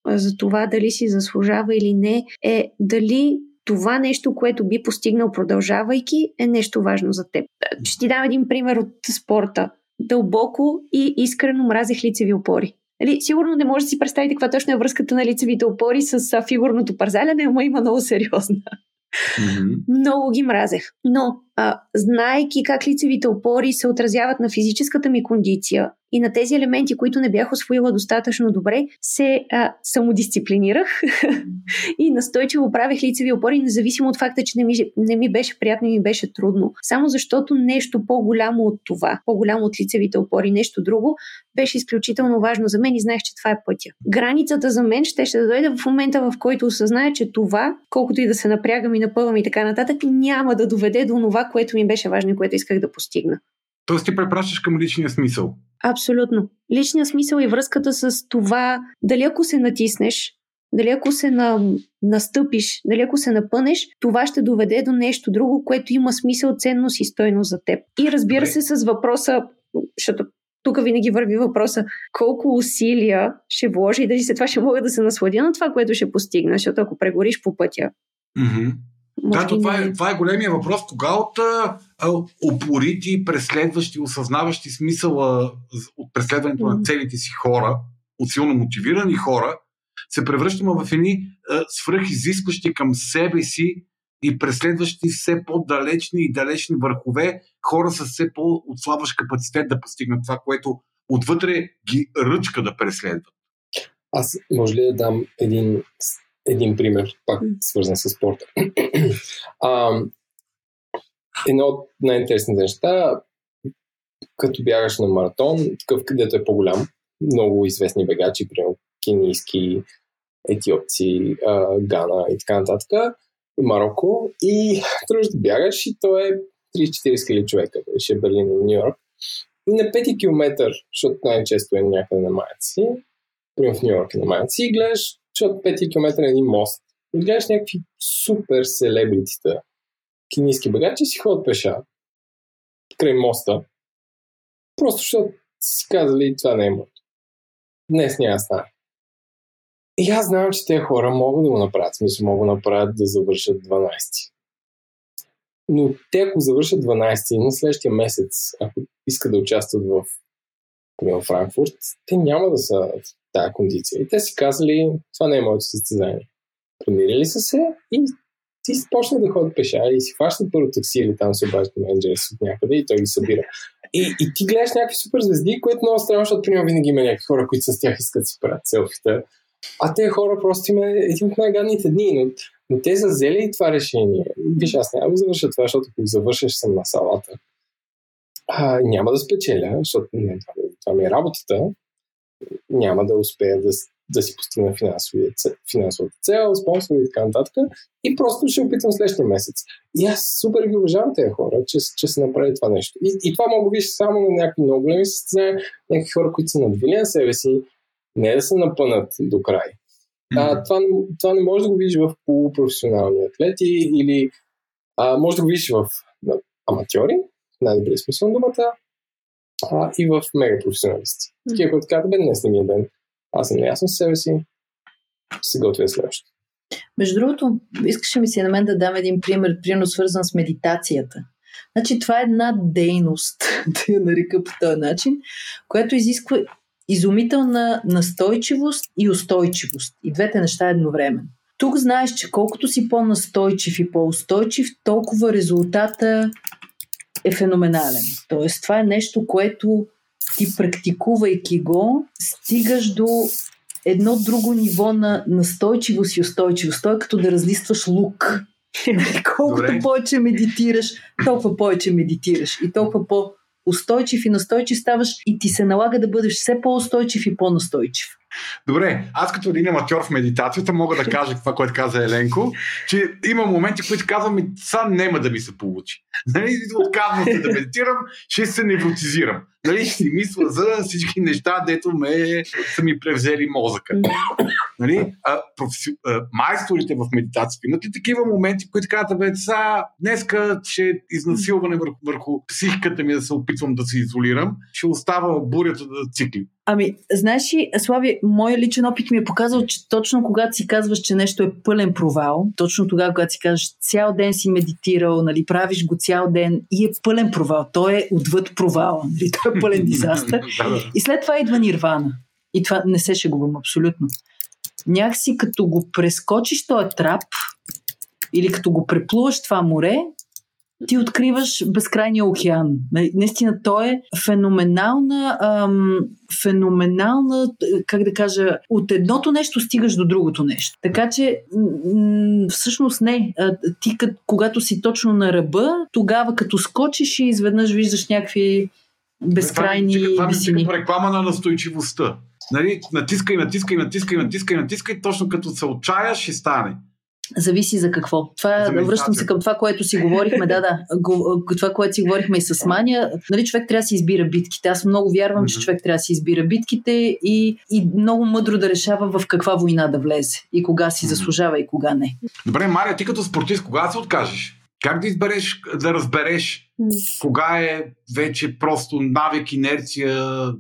за това дали си заслужава или не е дали това нещо, което би постигнал продължавайки, е нещо важно за теб. Ще ти дам един пример от спорта. Дълбоко и искрено мразех лицеви опори. Нали, сигурно не може да си представите каква точно е връзката на лицевите опори с фигурното парзаляне, ама има много сериозна. Мгм. Много ги мразех. Но, а, знаейки как лицевите опори се отразяват на физическата ми кондиция и на тези елементи, които не бях освоила достатъчно добре, се а, самодисциплинирах и настойчиво правех лицеви опори, независимо от факта, че не ми, не ми беше приятно и ми беше трудно. Само защото нещо по-голямо от това, по-голямо от лицевите опори, нещо друго, беше изключително важно за мен и знаех, че това е пътя. Границата за мен ще, ще дойде в момента, в който осъзная, че това, колкото и да се напрягам и напъвам и така нататък, няма да доведе до това, което ми беше важно и което исках да постигна. Тоест ти препращаш към личния смисъл. Абсолютно. Личният смисъл и връзката с това, дали ако се натиснеш, дали ако се на, настъпиш, дали ако се напънеш, това ще доведе до нещо друго, което има смисъл, ценност и стойност за теб. И разбира се с въпроса, защото тук винаги върви въпроса колко усилия ще вложа и дали след това ще мога да се насладя на това, което ще постигна, защото ако прегориш по пътя, може Да, то това, не е, това е големия въпрос. Кога от а, упорити, преследващи, осъзнаващи смисъла от преследването на Мгм. целите си хора, от силно мотивирани хора, се превръщаме в едни свръхизискващи към себе си и преследващи все по-далечни и далечни върхове, хора с все по-отслабващ капацитет да постигнат това, което отвътре ги ръчка да преследват. Аз може ли да дам един, един пример, пак свързан с спорта? а, едно от най-интересните неща, като бягаш на маратон, такъв където е по-голям, много известни бегачи, примерно кенийски, етиопци, а, Гана и така нататък, Марокко, и тръгваш да бягаш и то е 30-40 хиляди човека, беше е Берлин и Нью Йорк. И на 5 км, защото най-често е някъде на Майци, примерно в Нью Йорк е на Майци, и гледаш, защото 5 км е един мост. И гледаш някакви супер селебритита, кенийски бегачи си ходят пеша край моста. Просто защото си казали, това не е моето. Днес няма стане. И аз знам, че тези хора могат да го направят. Смисъл, могат да направят да завършат 12. Но те, ако завършат 12 на следващия месец, ако искат да участват в примерно, Франкфурт, те няма да са в тази кондиция. И те си казали, това не е моето състезание. Примирили са се и ти почна да ходят пеша и си хващат първо такси или там се обаждат менеджери от някъде и той ги събира. И, и ти гледаш някакви супер звезди, което много странно, защото примерно винаги има някакви хора, които с тях искат да си правят селфита. А те хора просто има един от най-гадните дни, но, но те са взели това решение. Виж, аз няма да завърша това, защото ако завършиш съм на салата. А, няма да спечеля, защото не, това ми е работата. Няма да успея да, да си постигна финансовата цел, спонсори и така нататък. И просто ще опитам следващия месец. И аз супер ги уважавам тези хора, че, че са направили това нещо. И, и това мога виж само на някакви много големи състезания, някакви хора, които са надвили на себе си, не да се напънат до край. А, това, това не може да го видиш в полупрофесионални атлети или а, може да го видиш в аматьори, най-добрия смисъл на думата, а, и в мега професионалисти. Такива, които казват, бе, днес не ми е ден. аз съм наясно с себе си, се готвя следващото. Между другото, искаше ми се на мен да дам един пример, примерно свързан с медитацията. Значи това е една дейност, да я нарека по този начин, която изисква изумителна настойчивост и устойчивост. И двете неща едновременно. Тук знаеш, че колкото си по-настойчив и по-устойчив, толкова резултата е феноменален. Тоест, това е нещо, което ти практикувайки го, стигаш до едно друго ниво на настойчивост и устойчивост. Той е като да разлистваш лук. Колкото Добре. повече медитираш, толкова повече медитираш. И толкова по- устойчив и настойчив ставаш и ти се налага да бъдеш все по-устойчив и по-настойчив. Добре, аз като един аматьор в медитацията мога да кажа това, което каза Еленко, че има моменти, които казвам, сам няма да ми се получи. Нали, отказвам се да медитирам, ще се невротизирам. Нали, ще си мисля за всички неща, дето ме са ми превзели мозъка. Нали, а, професи... а, майсторите в медитацията имат ли такива моменти, които казват, бе, са, днеска ще изнасилване върху, върху психиката ми да се опитвам да се изолирам, ще остава бурята да цикли. Ами, знаеш ли, Слави, моят личен опит ми е показал, че точно когато си казваш, че нещо е пълен провал, точно тогава, когато си казваш, цял ден си медитирал, нали, правиш го цял ден и е пълен провал. Той е отвъд провала. Нали, той е пълен дизастър. и след това идва нирвана. И това не се шегувам абсолютно. Някакси като го прескочиш този трап или като го преплуваш това море, ти откриваш безкрайния океан. Наистина, той е феноменална, ам, феноменална, как да кажа, от едното нещо стигаш до другото нещо. Така че, м- всъщност не. Ти, когато си точно на ръба, тогава като скочиш и изведнъж виждаш някакви безкрайни това, това, висини. Това е реклама на настойчивостта. Нали, натискай, натискай, натискай, натискай, натискай, точно като се отчаяш, ще стане. Зависи за какво. Това, за връщам се към това, което си говорихме. да, да. Това, което си говорихме и с Маня. Нали, човек трябва да си избира битките. Аз много вярвам, mm-hmm. че човек трябва да си избира битките и, и много мъдро да решава в каква война да влезе. И кога си заслужава и кога не. Добре, Мария, ти като спортист, кога се откажеш? Как да избереш, да разбереш кога е вече просто навик, инерция,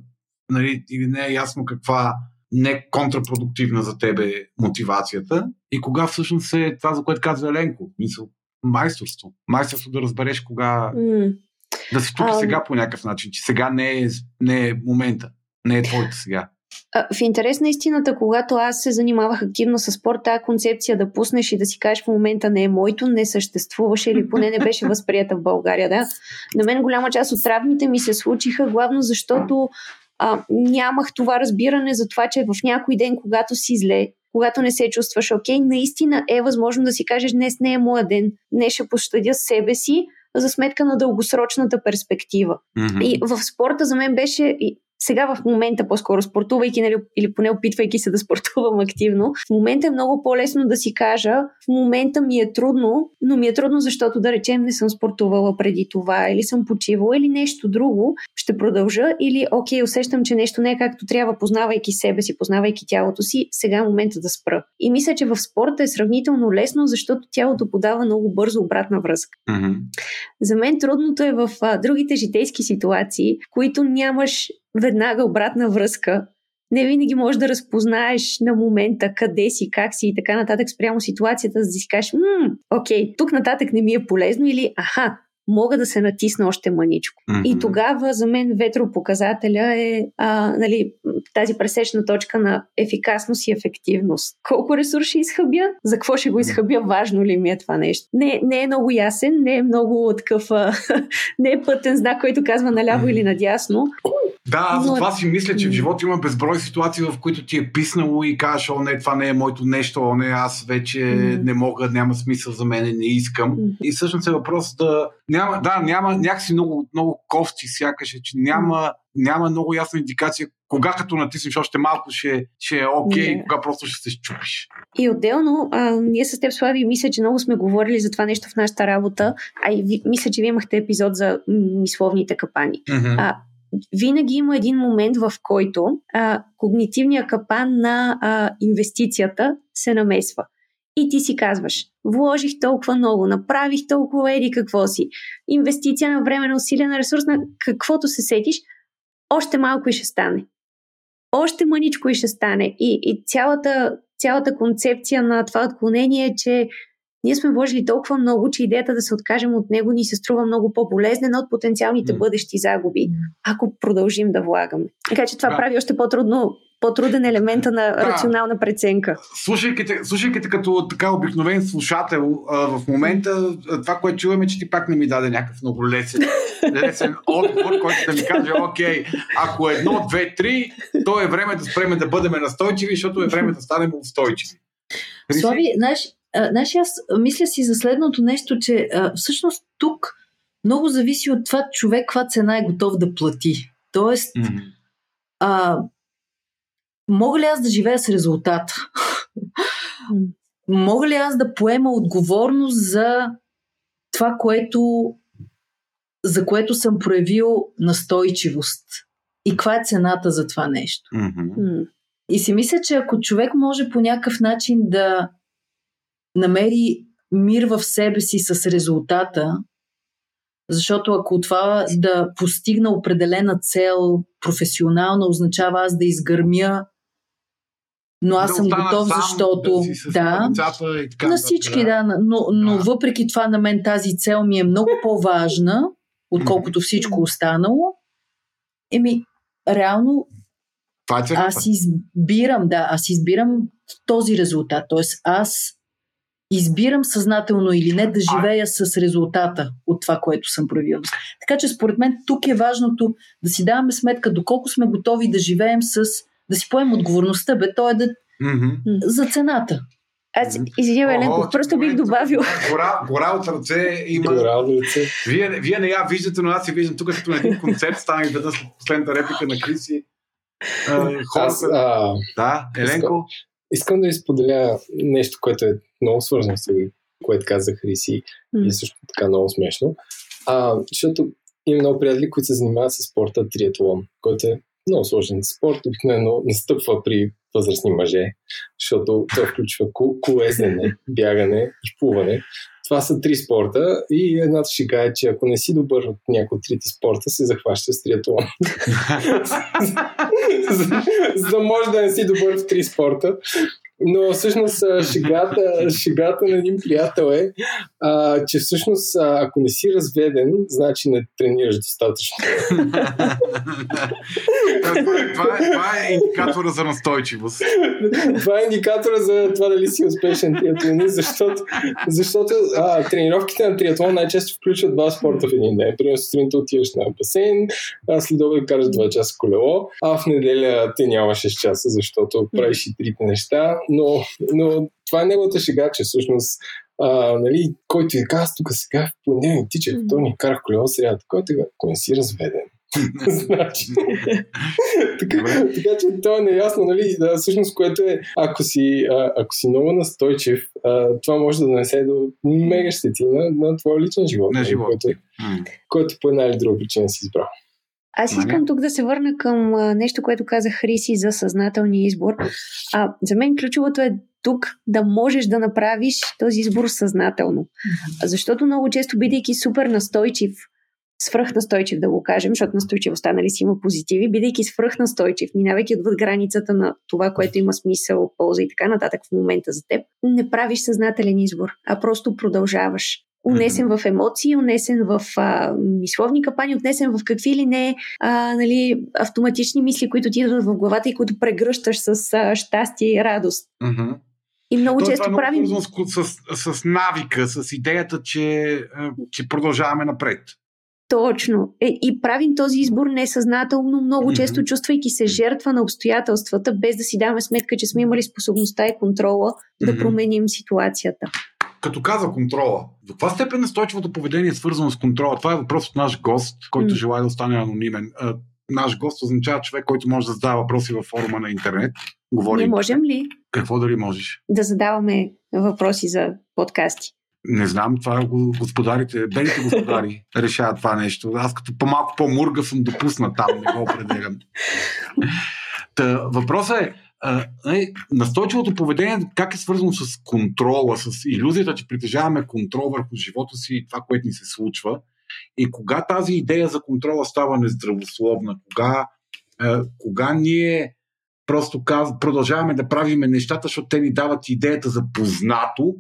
нали, или не е ясно каква не контрапродуктивна за тебе мотивацията и кога всъщност е това, за което казва Еленко. Мисъл, майсторство. Майсторство да разбереш кога... Mm. Да си тук um... сега по някакъв начин, че сега не е, не е момента. Не е твоето сега. В интерес на истината, когато аз се занимавах активно с спорт, тази концепция да пуснеш и да си кажеш в момента не е моето, не съществуваше или поне не беше възприята в България. Да? На мен голяма част от травмите ми се случиха главно защото а, нямах това разбиране за това, че в някой ден, когато си зле, когато не се чувстваш окей, okay, наистина е възможно да си кажеш днес не е моя ден, днес ще пощадя себе си за сметка на дългосрочната перспектива. Mm-hmm. И в спорта за мен беше сега в момента по-скоро спортувайки нали, или поне опитвайки се да спортувам активно, в момента е много по-лесно да си кажа, в момента ми е трудно, но ми е трудно, защото да речем не съм спортувала преди това или съм почивала или нещо друго, ще продължа или окей, усещам, че нещо не е както трябва, познавайки себе си, познавайки тялото си, сега е момента да спра. И мисля, че в спорта е сравнително лесно, защото тялото подава много бързо обратна връзка. Mm-hmm. За мен трудното е в а, другите житейски ситуации, в които нямаш веднага обратна връзка. Не винаги можеш да разпознаеш на момента къде си, как си и така нататък спрямо ситуацията, за да си кажеш, окей, тук нататък не ми е полезно или аха, мога да се натисна още мъничко. Mm-hmm. И тогава за мен ветропоказателя е а, нали, тази пресечна точка на ефикасност и ефективност. Колко ресурс ще изхъбя? За какво ще го изхъбя? Важно ли ми е това нещо? Не, не е много ясен, не е много такъв, а, не е пътен знак, който казва наляво mm-hmm. или надясно. Да, аз това си мисля, че в живота има безброй ситуации, в които ти е писнало и кажеш, о не, това не е моето нещо, о не, аз вече не мога, няма смисъл за мен, не искам. И всъщност е въпрос да... Няма, да, няма някакси много, много кофти, сякаш, е, че няма, няма много ясна индикация кога като натиснеш още малко ще, ще е окей, okay, кога просто ще се щупиш. И отделно, а, ние с теб, Слави, мисля, че много сме говорили за това нещо в нашата работа, а и ви, мисля, че ви имахте епизод за мисловните капани. Mm-hmm. А, винаги има един момент, в който а, когнитивният капан на а, инвестицията се намесва. И ти си казваш, вложих толкова много, направих толкова еди какво си, инвестиция на време, на усилия, на ресурс, на каквото се сетиш, още малко и ще стане. още мъничко и ще стане. И, и цялата, цялата концепция на това отклонение е, че ние сме вложили толкова много, че идеята да се откажем от него ни се струва много по-болезнена от потенциалните mm. бъдещи загуби, ако продължим да влагаме. Така че това да. прави още по-трудно по-труден елемента на да. рационална преценка. Слушайки те, слушайки те като така обикновен слушател, а, в момента това, което чуваме, че ти пак не ми даде някакъв много лесен, лесен отговор, който да ми каже, окей, ако едно, две, три, то е време да спреме да бъдем настойчиви, защото е време да станем устойчиви. Слави, знаеш, знаеш, аз мисля си за следното нещо, че а, всъщност тук много зависи от това човек каква цена е готов да плати. Тоест, mm-hmm. а, мога ли аз да живея с резултата? мога ли аз да поема отговорност за това, което, за което съм проявил настойчивост? И каква е цената за това нещо? Mm-hmm. И си мисля, че ако човек може по някакъв начин да намери мир в себе си с резултата, защото ако това да постигна определена цел професионална означава аз да изгърмя но аз да съм готов, сам, защото да, да и така, на всички, да, да но, но да. въпреки това на мен тази цел ми е много по-важна, отколкото всичко останало. Еми, реално това е аз избирам, да, аз избирам този резултат. Тоест, аз избирам съзнателно или не да живея с резултата от това, което съм проявил. Така че според мен тук е важното да си даваме сметка доколко сме готови да живеем с да си поем отговорността, бе, то е да mm-hmm. за цената. Аз, извинявай, Еленко, просто бих добавил. Гора, гора от ръце има. Гора от ръце. Вие, вие не я виждате, но аз я виждам тук като на един концерт. Стана и веднъж след последната реплика на Криси. Аз, а... Да, Еленко. Искам да ви споделя нещо, което е много свързано с което каза Хриси mm. и също така много смешно. А, защото има много приятели, които се занимават с спорта триатлон, който е много сложен спорт. Обикновено настъпва при възрастни мъже, защото това включва колезене, бягане и плуване. Това са три спорта и едната шега е, че ако не си добър от някои от трите спорта, се захваща с триатлон. за, да може да не си добър в три спорта. Но всъщност шегата, шегата на един приятел е, а, че всъщност ако не си разведен, значи не тренираш достатъчно. това, е, това, е, това е индикатора за настойчивост. това е индикатора за това дали си успешен триатлонист, защото, защото а, тренировките на триатлон най-често включват два спорта в един ден. Примерно сутринта отиваш на басейн, а след обед караш 2 часа колело, а в неделя те няма 6 часа, защото правиш и трите неща, но, но това е неговата шега, че всъщност а, нали, който е аз тук сега в понеделник тича, то ни карах колело сряда, който е, не си разведен, значи. така, така че то е неясно, нали, да, всъщност, което е, ако си, а, ако си много настойчив, а, това може да донесе до мега щети на, на твоя личен живот. На нали, живот. Който, е, който по една или друга причина си избрал. Аз искам тук да се върна към а, нещо, което каза Хриси за съзнателния избор. А, за мен ключовото е тук да можеш да направиш този избор съзнателно. Защото много често, бидейки супер настойчив, свръхнастойчив да го кажем, защото настойчивостта нали си има позитиви, бидейки свръхнастойчив, минавайки отвъд границата на това, което има смисъл, полза и така нататък в момента за теб, не правиш съзнателен избор, а просто продължаваш унесен в емоции, унесен в а, мисловни капани, отнесен в какви ли не а, нали, автоматични мисли, които ти идват в главата и които прегръщаш с а, щастие и радост. Mm-hmm. И много То, често това е правим. С, с, с навика, с идеята, че, че продължаваме напред. Точно. Е, и правим този избор несъзнателно, много mm-hmm. често чувствайки се жертва на обстоятелствата, без да си даваме сметка, че сме имали способността и контрола mm-hmm. да променим ситуацията като каза контрола, до каква степен настойчивото поведение е свързано с контрола? Това е въпрос от наш гост, който mm. желая да остане анонимен. А, наш гост означава човек, който може да задава въпроси във форума на интернет. Говори. Не можем ли? Какво дали можеш? Да задаваме въпроси за подкасти. Не знам, това е господарите, белите господари решават това нещо. Аз като по-малко по-мурга съм допуснат там, не го определям. Та, въпросът е, а, нали, настойчивото поведение как е свързано с контрола, с иллюзията, че притежаваме контрол върху живота си и това, което ни се случва. И кога тази идея за контрола става нездравословна, кога, а, кога ние просто каз, продължаваме да правиме нещата, защото те ни дават идеята за познато,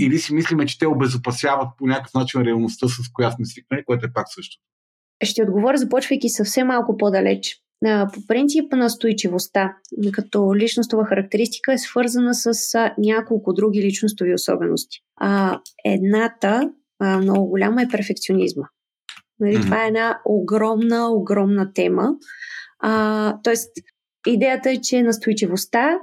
или си мислиме, че те обезопасяват по някакъв начин реалността, с която сме свикнали, което е пак също. Ще отговоря, започвайки съвсем малко по-далеч. По принцип настойчивостта като личностова характеристика е свързана с няколко други личностови особености. А, едната, много голяма, е перфекционизма. Нали, mm-hmm. Това е една огромна, огромна тема. А, тоест, идеята е, че настойчивостта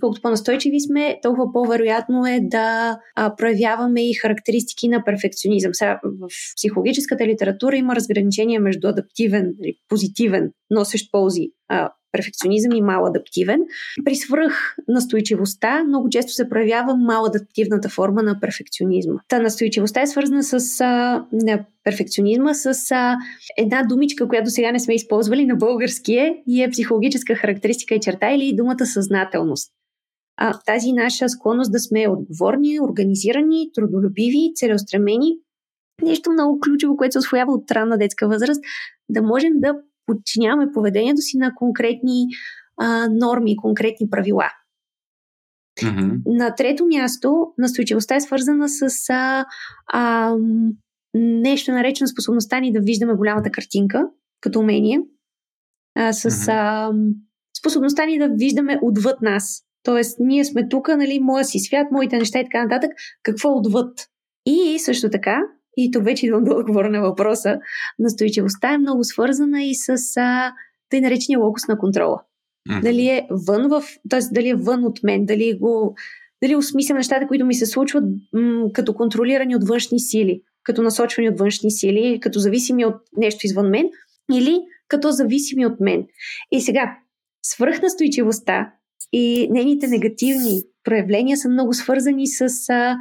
колкото по-настойчиви сме, толкова по-вероятно е да а, проявяваме и характеристики на перфекционизъм. Сега, в психологическата литература има разграничение между адаптивен и позитивен, носещ ползи а, перфекционизъм и мал адаптивен. При свръх настойчивостта много често се проявява мал адаптивната форма на перфекционизма. Та настойчивостта е свързана с а, на перфекционизма с а, една думичка, която сега не сме използвали на българския и е психологическа характеристика и черта или думата съзнателност. А, тази наша склонност да сме отговорни, организирани, трудолюбиви, целеустремени, нещо много ключово, което се освоява от ранна детска възраст, да можем да подчиняваме поведението си на конкретни а, норми, конкретни правила. Mm-hmm. На трето място, настойчивостта е свързана с а, а, нещо наречено способността ни да виждаме голямата картинка, като умение, а, с mm-hmm. а, способността ни да виждаме отвъд нас. Тоест, ние сме тук, нали, моя си свят, моите неща и така нататък. Какво е отвъд? И също така, и тук вече идвам да отговоря на въпроса, настойчивостта е много свързана и с а, тъй наречения локус на контрола. Mm-hmm. Дали е вън в, т.е. дали е вън от мен, дали го дали осмислям нещата, които ми се случват м- като контролирани от външни сили, като насочвани от външни сили, като зависими от нещо извън мен, или като зависими от мен. И сега, свръхнастойчивостта и нейните негативни проявления са много свързани с а,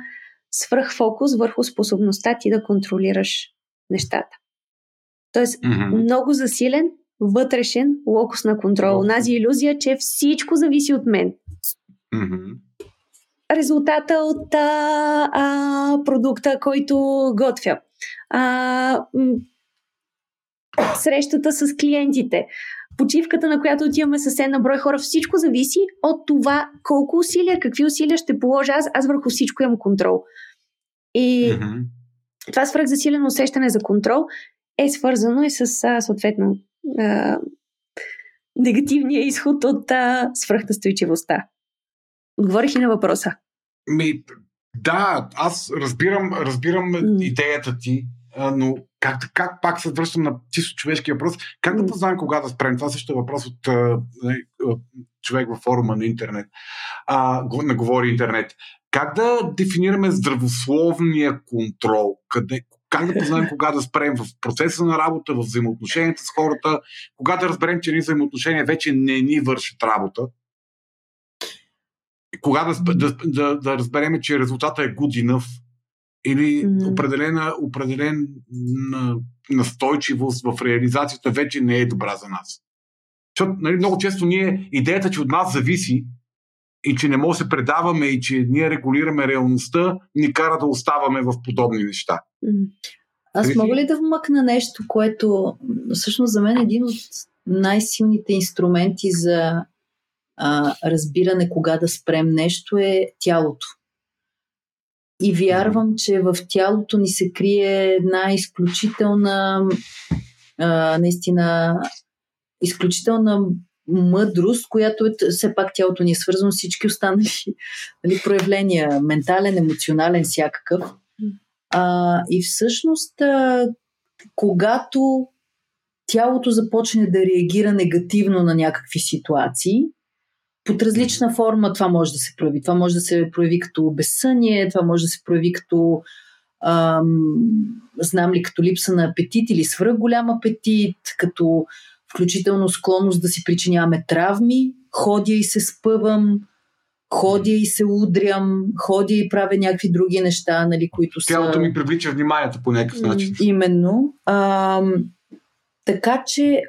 свръхфокус върху способността ти да контролираш нещата. Тоест, mm-hmm. много засилен вътрешен локус на контрол. Mm-hmm. Нази иллюзия, че всичко зависи от мен. Mm-hmm. Резултата от а, а, продукта, който готвя. А, м- срещата с клиентите, почивката, на която отиваме с една брой хора, всичко зависи от това колко усилия, какви усилия ще положа аз. Аз върху всичко имам контрол. И mm-hmm. това свръхзасилено усещане за контрол е свързано и с съответно а, негативния изход от а, свръхнастойчивостта. Отговорих и на въпроса. Ми, да, аз разбирам, разбирам mm. идеята ти, но как, как пак се връщам на чисто човешки въпрос, как да познаем кога да спрем? Това също е въпрос от а, човек във форума на интернет, а, на Говори интернет. Как да дефинираме здравословния контрол? Къде, как да познаем кога да спрем в процеса на работа, в взаимоотношенията с хората, кога да разберем, че ни взаимоотношения вече не ни вършат работа? Кога да, да, да, да разберем, че резултата е good enough или mm. определена, определен настойчивост в реализацията вече не е добра за нас. Защото нали, много често ние, идеята, че от нас зависи и че не може да се предаваме и че ние регулираме реалността, ни кара да оставаме в подобни неща. Аз мога ли да вмъкна нещо, което всъщност за мен е един от най-силните инструменти за а, разбиране кога да спрем нещо е тялото. И вярвам, че в тялото ни се крие една изключителна, а, наистина, изключителна мъдрост, която е, все пак тялото ни е свързано с всички останали нали, проявления, ментален, емоционален, всякакъв. А, и всъщност, а, когато тялото започне да реагира негативно на някакви ситуации, под различна форма това може да се прояви. Това може да се прояви като безсъние, това може да се прояви като ам, знам ли, като липса на апетит или свръх голям апетит, като включително склонност да си причиняваме травми, ходя и се спъвам, ходя и се удрям, ходя и правя някакви други неща, нали, които са... Тялото ми привлича вниманието по някакъв начин. Именно. Ам, така че,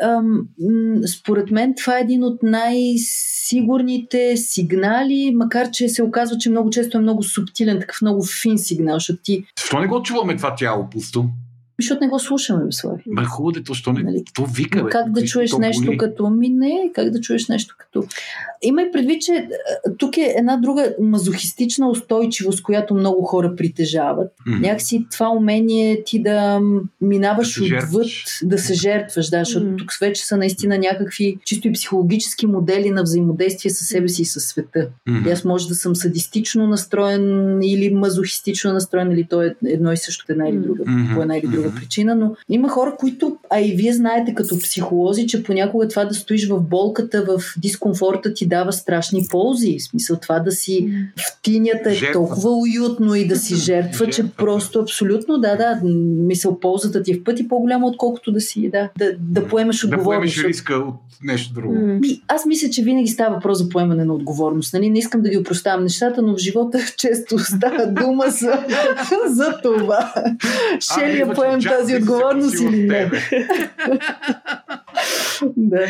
според мен, това е един от най-сигурните сигнали, макар че се оказва, че много често е много субтилен, такъв много фин сигнал, защото ти... Защо не го чуваме това тяло пусто? Защото не го слушаме, Слави. Бе, хубаво, де, то, що не, Нали? то вика, бе. Как да чуеш боли. нещо като ми не, как да чуеш нещо като... Имай предвид, че а, тук е една друга мазохистична устойчивост, която много хора притежават. Мгм. Някакси това умение ти да минаваш Да отвъд, жертваш. да се жертваш, да, защото М. тук вече са наистина някакви чисто и психологически модели на взаимодействие с себе си и със света. Мгм. И аз може да съм садистично настроен или мазохистично настроен, или то е едно и също една или друга, Мгм. по една или друга Мгм. причина, но има хора, които, а и вие знаете като психолози, че понякога това да стоиш в болката, в дискомфорта ти дава страшни ползи. В смисъл това да си в тинята е Жертва. толкова уютно и да си жертва, че Жертва. просто абсолютно, да, да, мисъл ползата ти е в пъти по-голяма, отколкото да си, да, да, да поемеш Да отговорност. поемеш защото- риска от нещо друго. Ми, аз мисля, че винаги става въпрос за поемане на отговорност. Нали? Не искам да ги опроставам нещата, но в живота често става дума за, за това. Ще ли я поем тази отговорност или не? да.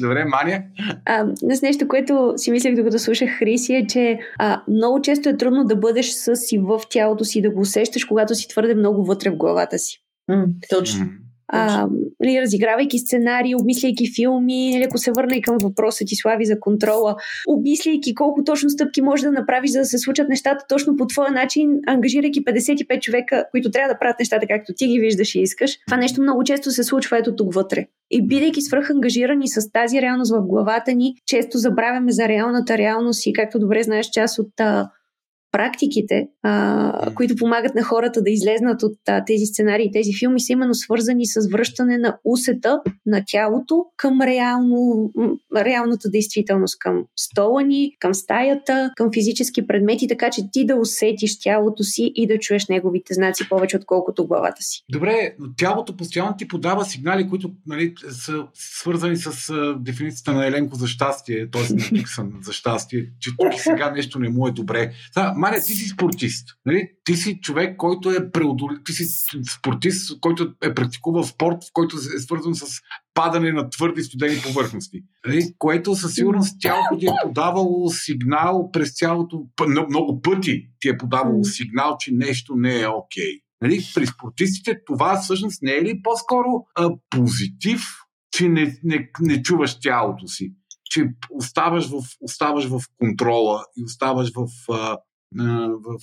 Добре, Маня? А, с нещо, което си мислех докато слушах Хриси е, че а, много често е трудно да бъдеш с и в тялото си, да го усещаш, когато си твърде много вътре в главата си. М, точно. А, нали, разигравайки сценарии, обмисляйки филми, нали, ако се върна и към въпроса ти, Слави, за контрола, обмисляйки колко точно стъпки можеш да направиш, за да се случат нещата точно по твоя начин, ангажирайки 55 човека, които трябва да правят нещата както ти ги виждаш и искаш. Това нещо много често се случва ето тук вътре. И бидейки свръхангажирани с тази реалност в главата ни, често забравяме за реалната реалност и както добре знаеш, част от практиките, а, които помагат на хората да излезнат от а, тези сценарии, тези филми, са именно свързани с връщане на усета на тялото към реално, реалната действителност, към стола ни, към стаята, към физически предмети, така че ти да усетиш тялото си и да чуеш неговите знаци повече, отколкото главата си. Добре, но тялото постоянно ти подава сигнали, които нали, са свързани с а, дефиницията на Еленко за щастие, т.е. на Диксън за щастие, че тук сега нещо не му е добре. Сега, Маня, ти си спортист. Нали? Ти си човек, който е преодолен. Ти си спортист, който е практикувал спорт, в който е свързан с падане на твърди студени повърхности. Нали? Което със сигурност тялото ти е подавало сигнал през цялото, много- пъти ти е подавало сигнал, че нещо не е окей. Нали? При спортистите това всъщност не е ли по-скоро а, позитив, че не, не, не чуваш тялото си? Че оставаш в, оставаш в контрола и оставаш в, а, в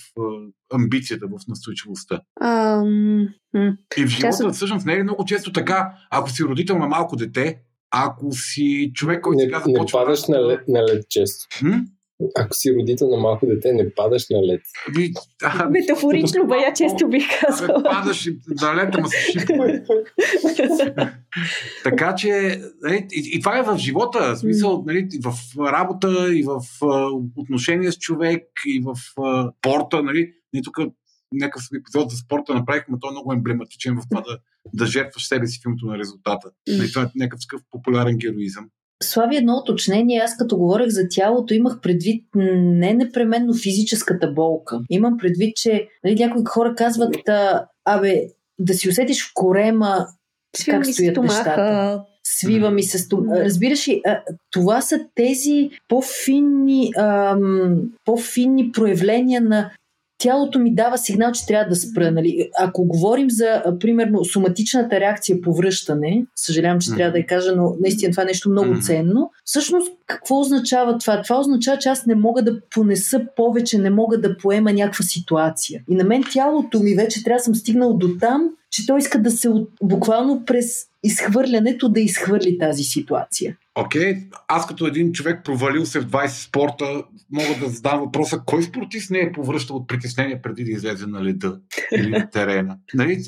амбицията, в настойчивостта. М. И в живота от- всъщност не е много често така, ако си родител на малко дете, ако си човек, който Не, сега не започва... падаш на лед, на лед често. М? Ако си родител на малко дете, не падаш на лед. Ви- а, Метафорично, бая често бих Абе, казала. падаш и на лета, ма се шипва. Така че, нали, и, и това е в живота, в смисъл, нали, и в работа, и в отношения с човек, и в а, порта, нали. Ние тук някакъв епизод за спорта направихме, той е много емблематичен в това да, да жертваш себе си в името на резултата. Нали, това е някакъв такъв популярен героизъм. Слави едно уточнение. Аз като говорех за тялото, имах предвид не непременно физическата болка. Имам предвид, че нали, някои хора казват, абе, да си усетиш в корема Свива как стоят стомаха. нещата. свива ми се стом... Да. Разбираш ли, това са тези по-финни, ам, по-финни проявления на тялото ми дава сигнал, че трябва да спра. Нали? Ако говорим за, примерно, соматичната реакция по връщане, съжалявам, че Мгм. трябва да я кажа, но наистина това е нещо много Мгм. ценно. Всъщност, какво означава това? Това означава, че аз не мога да понеса повече, не мога да поема някаква ситуация. И на мен тялото ми вече трябва да съм стигнал до там, че той иска да се от, буквално през изхвърлянето да изхвърли тази ситуация. Окей, аз като един човек провалил се в 20 спорта, мога да задам въпроса, кой спортист не е повръщал от притеснение преди да излезе на леда или на терена? Нали,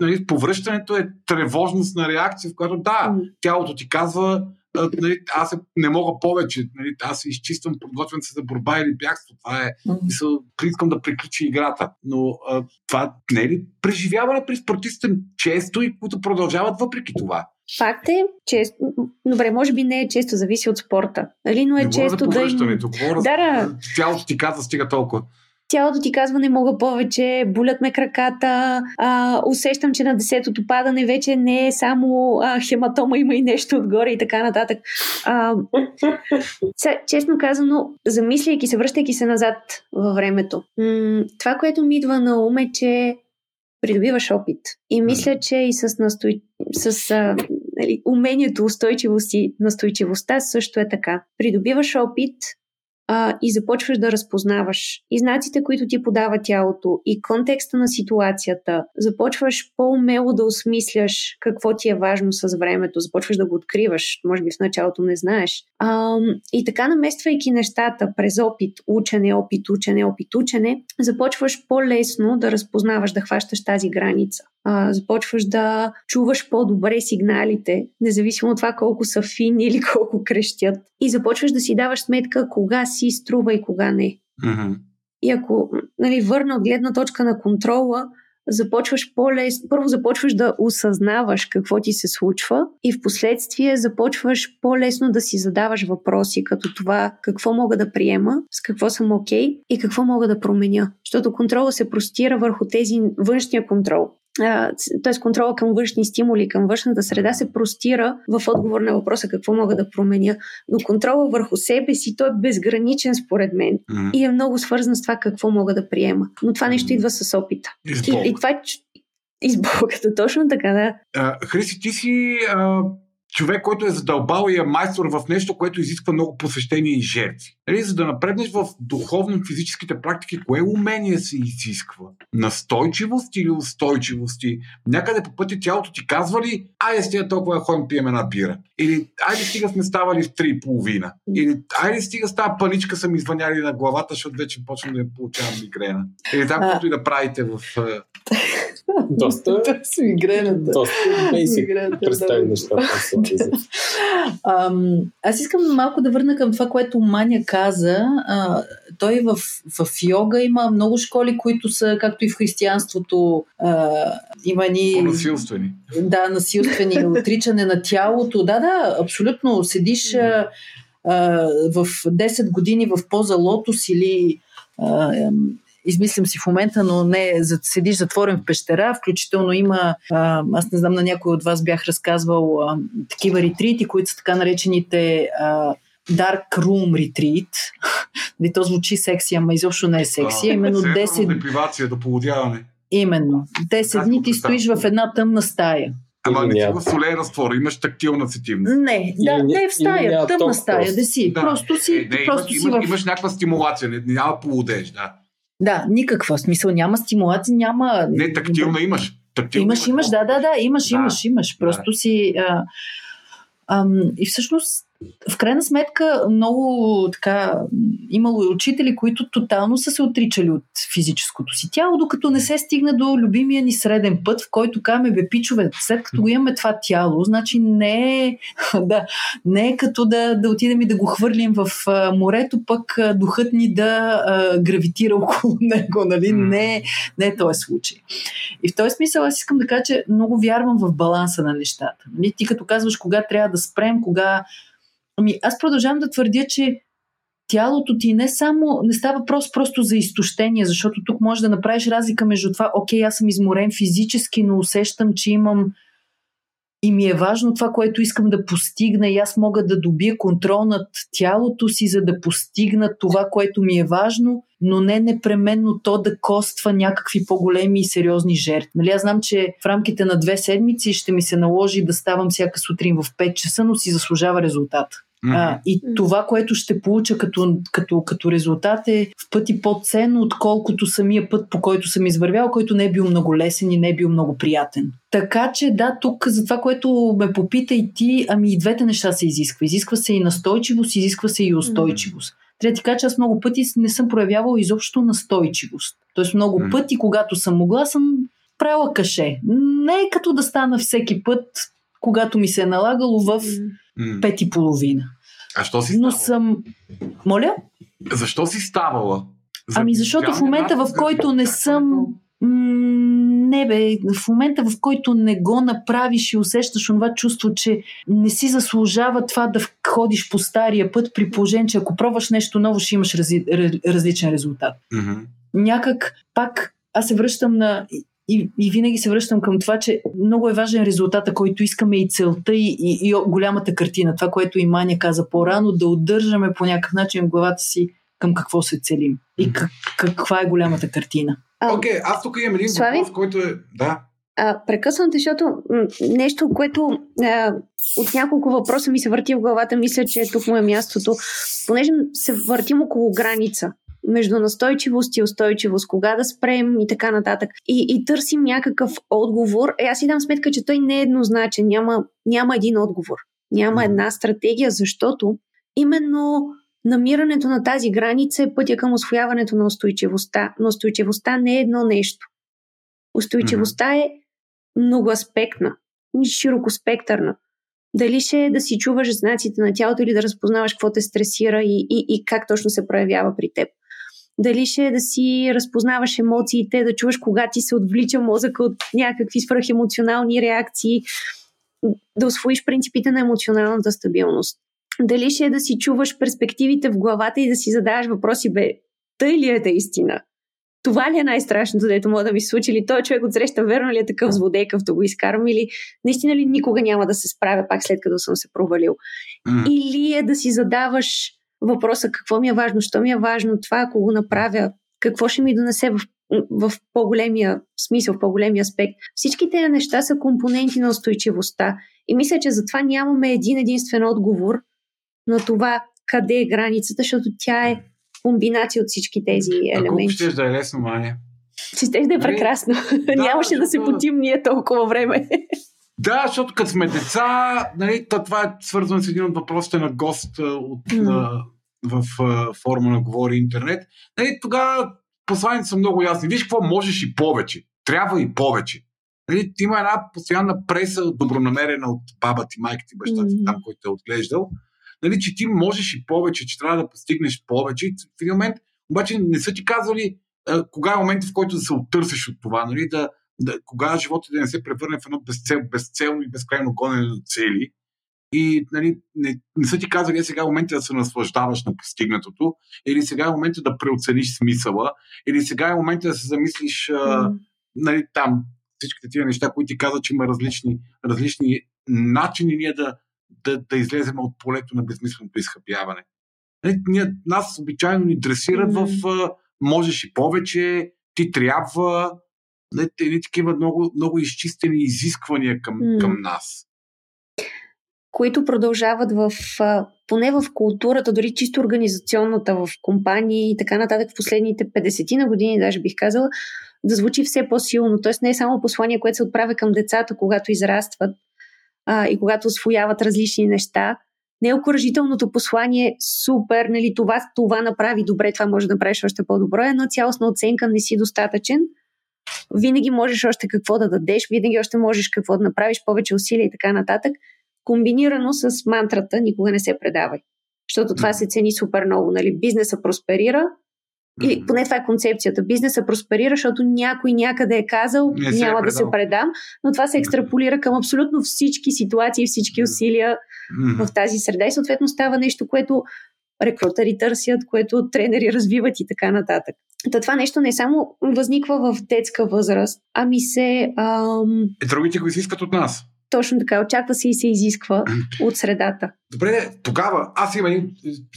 нали, повръщането е тревожност на реакция, в която да, М. тялото ти казва, а, нали, аз не мога повече, нали, аз се изчиствам, подготвям се за борба или бягство. Това е, мисъл, искам да приключи играта. Но а, това не е ли преживяване при спортистите често и които продължават въпреки това? Факт е, често. Добре, може би не е често, зависи от спорта. Нали, но е не често да им... говоря Да, да. тялото ти казва стига толкова. Тялото ти казва не мога повече, болят ме краката, а, усещам, че на десетото падане вече не е само а, хематома, има и нещо отгоре и така нататък. А, са, честно казано, замисляйки се, връщайки се назад във времето, м- това, което ми идва на ум е, че придобиваш опит. И мисля, че и с, настой... с а, нали, умението, устойчивост и настойчивостта също е така. Придобиваш опит, а, и започваш да разпознаваш и знаците, които ти подава тялото, и контекста на ситуацията, започваш по-умело да осмисляш какво ти е важно с времето, започваш да го откриваш, може би в началото не знаеш. И така намествайки нещата през опит, учене, опит, учене, опит, учене, започваш по-лесно да разпознаваш, да хващаш тази граница започваш да чуваш по-добре сигналите, независимо от това колко са фини или колко крещят. И започваш да си даваш сметка кога си струва и кога не. Mm-hmm. И ако нали, върна от гледна точка на контрола, започваш по-лесно. Първо започваш да осъзнаваш какво ти се случва и в последствие започваш по-лесно да си задаваш въпроси, като това какво мога да приема, с какво съм окей okay, и какво мога да променя. Защото контрола се простира върху тези външния контрол т.е. контрола към външни стимули, към външната среда се простира в отговор на въпроса какво мога да променя. Но контрола върху себе си, той е безграничен според мен mm-hmm. и е много свързан с това какво мога да приема. Но това нещо идва с опита. И, и това е избогата, точно така, да. А, Хриси, ти си а, човек, който е задълбал и е майстор в нещо, което изисква много посещения и жертви. Нали, за да напреднеш в духовно-физическите практики, кое умение се изисква? Настойчивост или устойчивост? Някъде по пътя тялото ти казва ли, айде стига толкова ходим пием една бира? Или айде стига сме ставали в 3,5? Или айде стига става паничка са ми звъняли на главата, защото вече почвам да получавам мигрена? Или там, което и да правите в доста... с мигрената. Доста basic представи нещата. Аз искам малко да върна към това, което Маня каза. А, той в, в йога има много школи, които са, както и в християнството, а, има ни... Насилствени. Да, насилствени, отричане на тялото. Да, да, абсолютно. Седиш а, а, в 10 години в поза лотос или а, измислям си в момента, но не седиш затворен в пещера, включително има, а, аз не знам на някой от вас бях разказвал а, такива ретрити, които са така наречените а, Dark Room Retreat. И то звучи секси, ама изобщо не е секси. А, именно 10... Депривация, до полудяване. Именно. 10 дни ти стоиш в една тъмна стая. Ама не си в солен разтвор, имаш тактилна сетивност. Не, да, не е в стая, тъмна стая, да си. Да. Просто си, е, не, просто имаш, си имаш, в... имаш някаква стимулация, не, няма полудеж, да. Да, никаква смисъл. Няма стимулация, няма. Не, тактилна имаш. Тактилна имаш, имаш, да, да, да, имаш, да. имаш, имаш. Просто да. си. А, а, и всъщност в крайна сметка много така имало и учители, които тотално са се отричали от физическото си тяло, докато не се стигна до любимия ни среден път, в който каме бе пичове, след като го имаме това тяло, значи не е, да, не е като да, да отидем и да го хвърлим в морето, пък духът ни да а, гравитира около него, нали? Не, не е този случай. И в този смисъл аз искам да кажа, че много вярвам в баланса на нещата. Нали? Ти като казваш кога трябва да спрем, кога Ами аз продължавам да твърдя, че тялото ти не само, не става въпрос просто за изтощение, защото тук може да направиш разлика между това, окей, аз съм изморен физически, но усещам, че имам и ми е важно това, което искам да постигна и аз мога да добия контрол над тялото си, за да постигна това, което ми е важно, но не непременно то да коства някакви по-големи и сериозни жертви. Нали, аз знам, че в рамките на две седмици ще ми се наложи да ставам всяка сутрин в 5 часа, но си заслужава резултат. Mm-hmm. А, и това, което ще получа като, като, като резултат е в пъти по-ценно, отколкото самия път, по който съм извървял, който не е бил много лесен и не е бил много приятен. Така че да, тук за това, което ме попита и ти, ами и двете неща се изисква. Изисква се и настойчивост, изисква се и устойчивост. Mm-hmm. Трябва да ти кажа, че аз много пъти не съм проявявал изобщо настойчивост. Тоест много mm-hmm. пъти, когато съм могла, съм правила каше. Не е като да стана всеки път, когато ми се е налагало в пет и половина. А що си Но съм... Моля? Защо си ставала? За ами защото в момента, в който не съм... не бе, в момента в който не го направиш и усещаш това чувство, че не си заслужава това да ходиш по стария път, при положение, че ако пробваш нещо ново, ще имаш рази, различен резултат. Mm-hmm. Някак пак аз се връщам на и, и винаги се връщам към това, че много е важен резултата, който искаме и целта и, и, и голямата картина. Това, което и Маня каза по-рано, да удържаме по някакъв начин в главата си към какво се целим и как, каква е голямата картина. Окей, okay, аз тук имам един Слави? въпрос, който е... Да. А, прекъсвам те, защото м- нещо, което а, от няколко въпроса ми се върти в главата, мисля, че е тук му е мястото. Понеже се въртим около граница между настойчивост и устойчивост, кога да спрем и така нататък. И, и търсим някакъв отговор. Е, аз си дам сметка, че той не е еднозначен. Няма, няма един отговор. Няма една стратегия, защото именно намирането на тази граница е пътя към освояването на устойчивостта. Но устойчивостта не е едно нещо. Устойчивостта е многоаспектна, широкоспектърна. Дали ще е да си чуваш знаците на тялото или да разпознаваш какво те стресира и, и, и как точно се проявява при теб. Дали ще е да си разпознаваш емоциите, да чуваш кога ти се отвлича мозъка от някакви свръхемоционални реакции, да освоиш принципите на емоционалната стабилност. Дали ще е да си чуваш перспективите в главата и да си задаваш въпроси, бе, тъй ли е да истина? това ли е най-страшното, дето може да ми се случи? Или той човек от среща верно ли е такъв злодейкав да го изкарам? Или наистина ли никога няма да се справя пак след като съм се провалил? Mm. Или е да си задаваш въпроса какво ми е важно, що ми е важно, това ако го направя, какво ще ми донесе в, в по-големия смисъл, в по-големия аспект. Всички тези неща са компоненти на устойчивостта. И мисля, че затова нямаме един единствен отговор на това къде е границата, защото тя е комбинация от всички тези елементи. Ако да е лесно, Маня. Ще ще да е нали? прекрасно. Да, Нямаше да се потим ние толкова време. Да, защото като сме деца, нали, това е свързано с един от въпросите на гост от, mm. в, в форма на Говори Интернет. Нали, тогава посланите са много ясни. Виж какво можеш и повече. Трябва и повече. Нали, има една постоянна преса, добронамерена от баба ти, майка ти, баща ти, mm. там, който е отглеждал нали, че ти можеш и повече, че трябва да постигнеш повече. В един момент, обаче не са ти казвали а, кога е момент, в който да се оттърсиш от това, нали, да, да, кога живота да не се превърне в едно безцел, безцелно и безкрайно гонене на цели. И нали, не, не са ти казали, е сега е момента да се наслаждаваш на постигнатото, или сега е момента да преоцениш смисъла, или сега е момента да се замислиш mm. нали, там всичките тия неща, които ти казват, че има различни, различни начини ние да, да, да излезем от полето на безмисленото изхъпяване. Нали, ние, нас обичайно ни дресират mm-hmm. в а, можеш и повече, ти трябва, едни такива много, много изчистени изисквания към, mm. към нас. Които продължават в, поне в културата, дори чисто организационната в компании и така нататък в последните 50 на години, даже бих казала, да звучи все по-силно. Тоест не е само послание, което се отправя към децата, когато израстват, а, и когато освояват различни неща. Неокоръжителното послание е супер, нали, това, това направи добре, това може да направиш още по-добро, но цялостна оценка не си достатъчен. Винаги можеш още какво да дадеш, винаги още можеш какво да направиш, повече усилия и така нататък. Комбинирано с мантрата никога не се предавай. Защото това се цени супер много. Нали? Бизнеса просперира, или поне това е концепцията. Бизнеса просперира, защото някой някъде е казал, Не няма е да се предам, но това се екстраполира към абсолютно всички ситуации, всички усилия mm-hmm. в тази среда и съответно става нещо, което рекрутери търсят, което тренери развиват и така нататък. Та това нещо не само възниква в детска възраст, ами се... Ам... Е, другите го изискват от нас. Точно така, очаква се и се изисква от средата. Добре, тогава аз имам един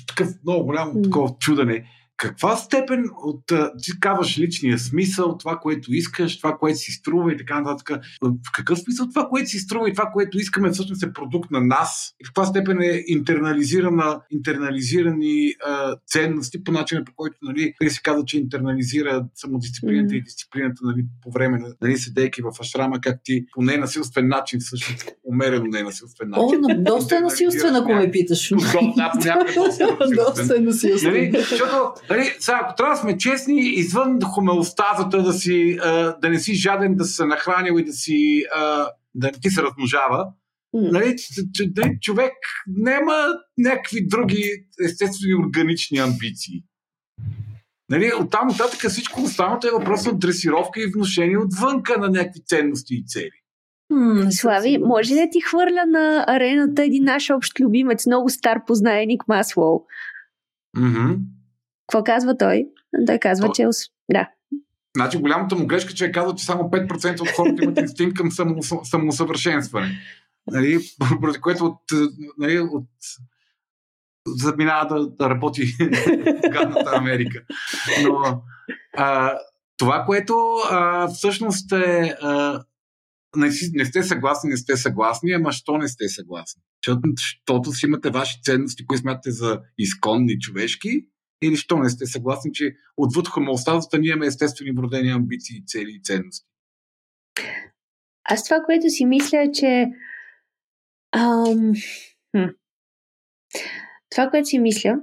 такъв много голям такова чудене каква степен от, ти казваш личния смисъл, това, което искаш, това, което си струва и така нататък. В какъв смисъл това, което си струва и това, което искаме, всъщност е продукт на нас? И в каква степен е интернализирана, интернализирани а, ценности по начина, по който нали, се казва, че интернализира самодисциплината mm. и дисциплината нали, по време на нали, седейки в ашрама, как ти по ненасилствен начин, всъщност умерено ненасилствен начин. О, доста е насилствен, ако ме питаш. Доста е насилствен. Нали, защото Нали, сега, ако трябва да сме честни, извън хомеостазата да, си, а, да не си жаден да се нахранил и да си а, да не ти се размножава. Нали, нали, човек няма някакви други естествени органични амбиции. Нали, оттам нататък всичко останало е въпрос на дресировка и вношение отвънка на някакви ценности и цели. Слави, може ли да ти хвърля на арената един наш общ любимец, много стар познаеник Маслоу? Mm-hmm. Какво казва той? Той казва, То... че... Да. Значи голямата му грешка, че е казал, че само 5% от хората имат инстинкт към само, самоусъвършенстване. Нали, поради което от, нали, от заминава да, да работи в гадната Америка. Но а, Това, което а, всъщност е. А, не, не сте съгласни, не сте съгласни, ама що не сте съгласни? Защото, защото си имате ваши ценности, които смятате за изконни човешки, или що не сте съгласни, че отвъд хомоостазата ние имаме естествени вродени амбиции, цели и ценности? Аз това, което си мисля е, че ам, това, което си мисля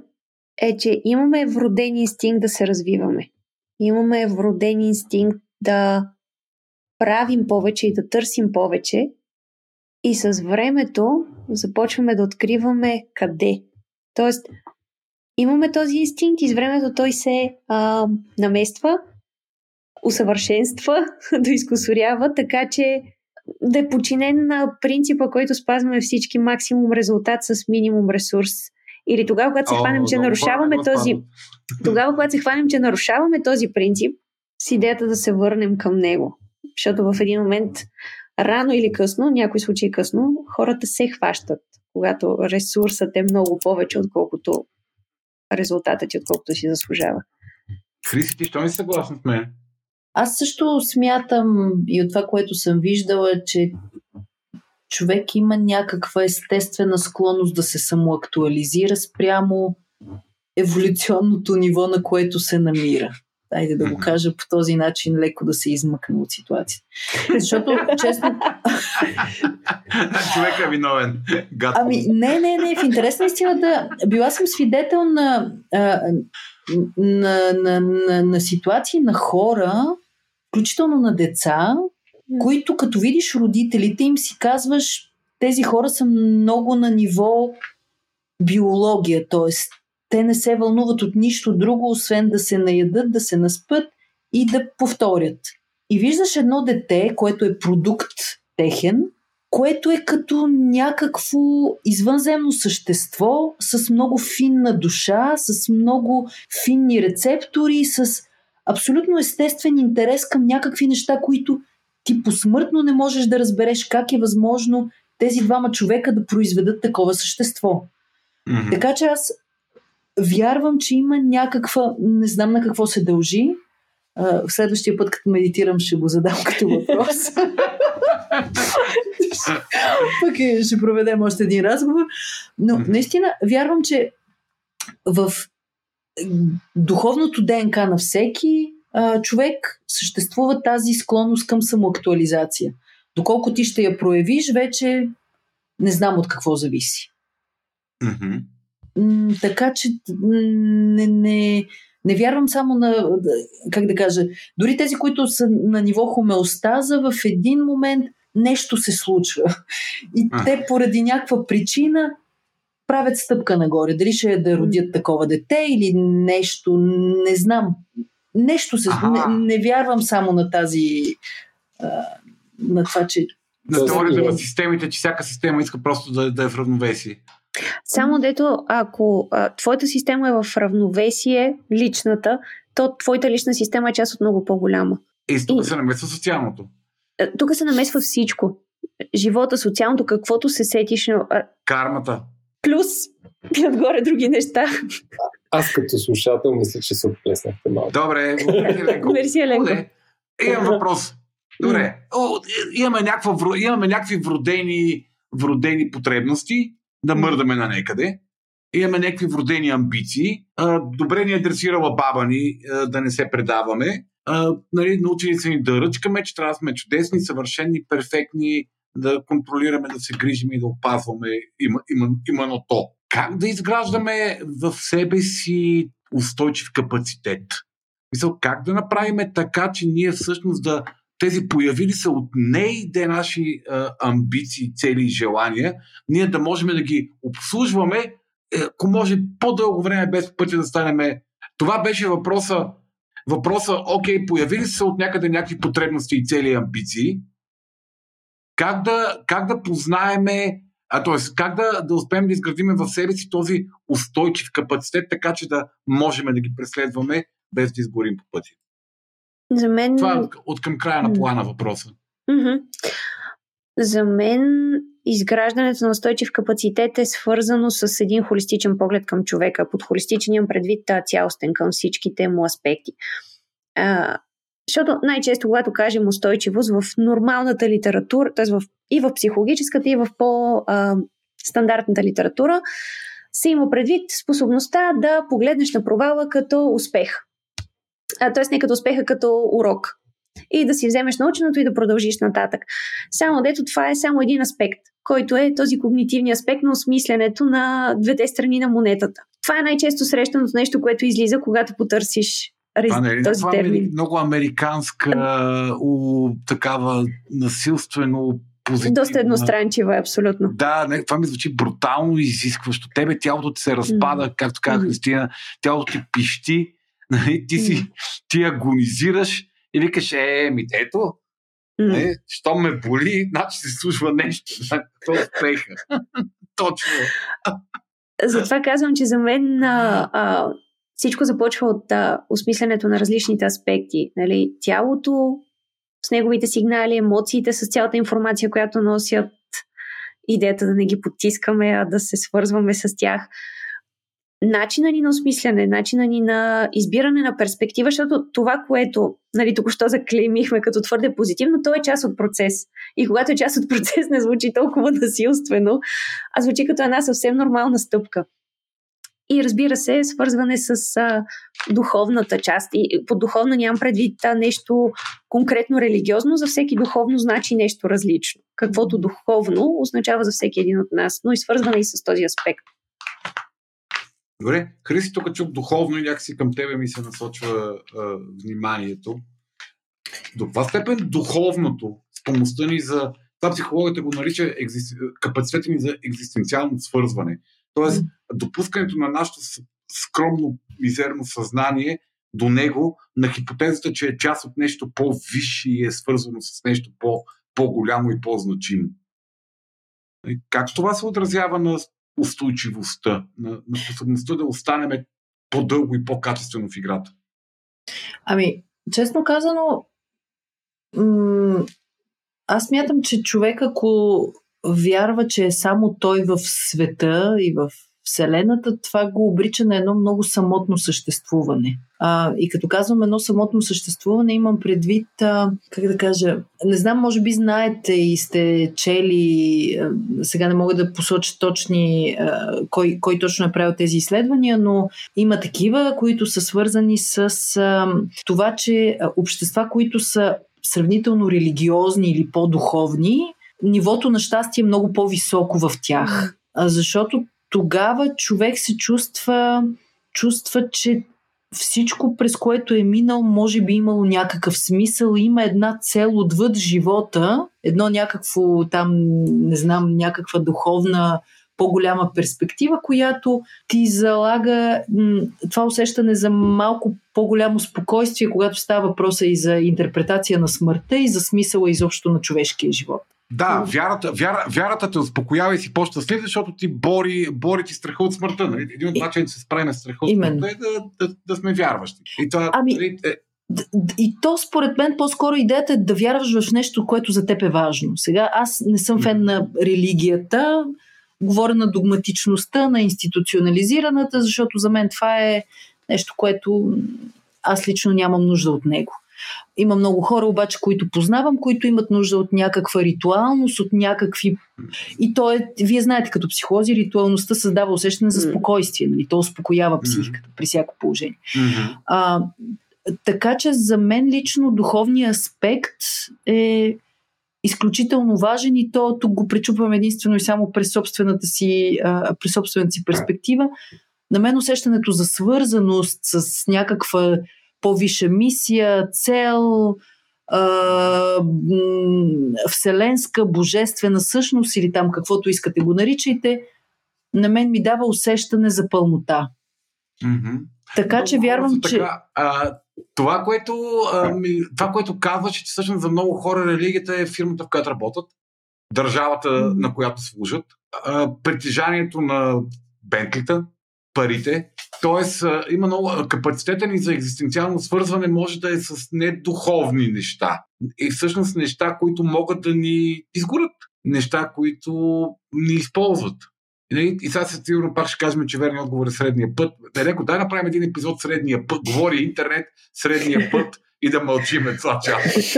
е, че имаме вроден инстинкт да се развиваме. Имаме вроден инстинкт да правим повече и да търсим повече. И с времето започваме да откриваме къде. Тоест, имаме този инстинкт и с времето той се а, намества, усъвършенства, да изкусорява, така че да е подчинен на принципа, който спазваме всички максимум резултат с минимум ресурс. Или тогава, когато се хванем, че нарушаваме този. Тогава, когато се хванем, че нарушаваме този принцип, с идеята да се върнем към него. Защото в един момент, рано или късно, някои случаи късно, хората се хващат, когато ресурсът е много повече, отколкото резултатът ти, отколкото си заслужава. Хриси, ти що не съгласна с мен? Аз също смятам и от това, което съм виждала, че човек има някаква естествена склонност да се самоактуализира спрямо еволюционното ниво, на което се намира. Айде да го кажа по този начин, леко да се измъкне от ситуацията. Защото, честно... Човек е виновен. Гадко. Ами, не, не, не. В интерес на истината, била съм свидетел на, на, на, на, на ситуации на хора, включително на деца, които като видиш родителите им си казваш, тези хора са много на ниво биология, т.е. те не се вълнуват от нищо друго, освен да се наядат, да се наспят и да повторят. И виждаш едно дете, което е продукт техен, което е като някакво извънземно същество с много финна душа, с много финни рецептори, с абсолютно естествен интерес към някакви неща, които ти посмъртно не можеш да разбереш как е възможно тези двама човека да произведат такова същество. Mm-hmm. Така че аз вярвам, че има някаква, не знам на какво се дължи. В следващия път, като медитирам, ще го задам като въпрос. Пък е, ще проведем още един разговор. Но наистина вярвам, че в духовното ДНК на всеки а, човек съществува тази склонност към самоактуализация. Доколко ти ще я проявиш, вече не знам от какво зависи. Mm-hmm. М- така че не, не, не вярвам само на, как да кажа, дори тези, които са на ниво хомеостаза, в един момент нещо се случва. И а. те поради някаква причина правят стъпка нагоре. Дали ще е да родят такова дете или нещо, не знам. Нещо се... Не, не вярвам само на тази... А, на това, че... На теорията на системите, че всяка система иска просто да, да е в равновесие. Само дето, ако а, твоята система е в равновесие, личната, то твоята лична система е част от много по-голяма. И тук се намесва социалното. Тук се намесва всичко. Живота, социалното, каквото се сетиш. Кармата плюс и отгоре други неща. Аз като слушател мисля, че се отплеснахте малко. Добре, Мерси, Еленко. Имам въпрос. Добре, О, имаме, някаква, имаме някакви вродени, вродени потребности да мърдаме на некъде. Имаме някакви вродени амбиции. Добре ни е дресирала баба ни да не се предаваме. Нали, научили са ни да ръчкаме, че трябва да сме чудесни, съвършени, перфектни, да контролираме, да се грижим и да опазваме има, има, именно то. Как да изграждаме в себе си устойчив капацитет? Мисъл, как да направим така, че ние всъщност да тези появили се от неиде наши а, амбиции, цели и желания, ние да можем да ги обслужваме, е, ако може по-дълго време без пътя да станем. Това беше въпроса. Въпроса, окей, появили се от някъде някакви потребности и цели и амбиции, как да, как да познаеме, а т.е. как да, да успеем да изградиме в себе си този устойчив капацитет, така че да можем да ги преследваме без да изгорим по пътя. За мен... Това е от към края на плана въпроса. Mm-hmm. За мен изграждането на устойчив капацитет е свързано с един холистичен поглед към човека. Под холистичен имам предвид цялостен към всичките му аспекти. А, Защото най-често, когато кажем устойчивост в нормалната литература, т.е. В, и в психологическата, и в по-стандартната литература, се има предвид способността да погледнеш на провала като успех. Т.е. не като успеха, като урок. И да си вземеш наученото и да продължиш нататък. Само дето това е само един аспект, който е този когнитивния аспект на осмисленето на двете страни на монетата. Това е най-често срещаното нещо, което излиза, когато потърсиш това не е този това термин. много американска, у, такава насилствено позитивна. Доста едностранчива, абсолютно. Да, не, това ми звучи брутално изискващо. Тебе тялото ти се разпада, mm. както каза. Христина, тялото ти пищи, нали, ти си, ти агонизираш и викаш, е, ми ето, не, що ме боли, значи се служва нещо. Това успеха. Точно. Затова казвам, че за мен а, а, всичко започва от а, осмисленето на различните аспекти. Нали? Тялото с неговите сигнали, емоциите с цялата информация, която носят, идеята да не ги потискаме, а да се свързваме с тях. Начина ни на осмисляне, начина ни на избиране на перспектива, защото това, което нали, току-що заклеймихме като твърде позитивно, то е част от процес. И когато е част от процес, не звучи толкова насилствено, а звучи като една съвсем нормална стъпка. И разбира се, свързване с а, духовната част. И по духовно нямам предвид а, нещо конкретно религиозно. За всеки духовно значи нещо различно. Каквото духовно означава за всеки един от нас, но и свързване и с този аспект. Добре, Хриси, тук чук духовно и някакси към тебе ми се насочва а, вниманието. До каква степен духовното, спомощта ни за... Това психологията го нарича екзист... капацитета ни за екзистенциално свързване. Тоест, допускането на нашето скромно, мизерно съзнание до него, на хипотезата, че е част от нещо по-висше и е свързано с нещо по- по-голямо и по-значимо. Как това се отразява на устойчивостта, на, на способността да останеме по-дълго и по-качествено в играта? Ами, честно казано, м- аз мятам, че човек, ако вярва, че е само той в света и в Вселената, това го обрича на едно много самотно съществуване. А, и като казвам едно самотно съществуване, имам предвид, а, как да кажа, не знам, може би знаете и сте чели, а, сега не мога да посоча точни, а, кой, кой точно е правил тези изследвания, но има такива, които са свързани с а, това, че общества, които са сравнително религиозни или по-духовни, нивото на щастие е много по-високо в тях. Защото тогава човек се чувства, чувства, че всичко, през което е минал, може би имало някакъв смисъл, има една цел отвъд живота, едно някакво там, не знам, някаква духовна по-голяма перспектива, която ти залага това усещане за малко по-голямо спокойствие, когато става въпроса и за интерпретация на смъртта и за смисъла изобщо на човешкия живот. Да, вярата, вяра, вярата те успокоява и си по-щастлив, защото ти бори, бори ти страха от смъртта. Нали? Един от начините да се справи на страха от смъртта е да, да, да сме вярващи. И това, ами, нали, е... И то, според мен, по-скоро идеята е да вярваш в нещо, което за теб е важно. Сега аз не съм фен на религията, говоря на догматичността, на институционализираната, защото за мен това е нещо, което аз лично нямам нужда от него. Има много хора обаче, които познавам, които имат нужда от някаква ритуалност, от някакви... И то е, вие знаете, като психолози, ритуалността създава усещане за спокойствие. Нали? То успокоява психиката при всяко положение. А, така че за мен лично духовният аспект е изключително важен и то тук го пречупвам единствено и само през собствената си, а, през собствената си перспектива. На мен усещането за свързаност с някаква по-виша мисия, цел, вселенска, божествена същност или там каквото искате го наричайте, на мен ми дава усещане за пълнота. Mm-hmm. Така много че вярвам, че. Така, а, това, което, а, ми, това, което казваш, че всъщност за много хора религията е фирмата, в която работят, държавата, mm-hmm. на която служат, а, притежанието на Бентлита, парите. Тоест, има много капацитета ни за екзистенциално свързване може да е с недуховни неща. И всъщност неща, които могат да ни изгорят. Неща, които ни използват. И, и сега се сигурно пак ще кажем, че верният отговор е средния път. Реко, дай направим един епизод средния път. Говори интернет, средния път. и да мълчиме това час.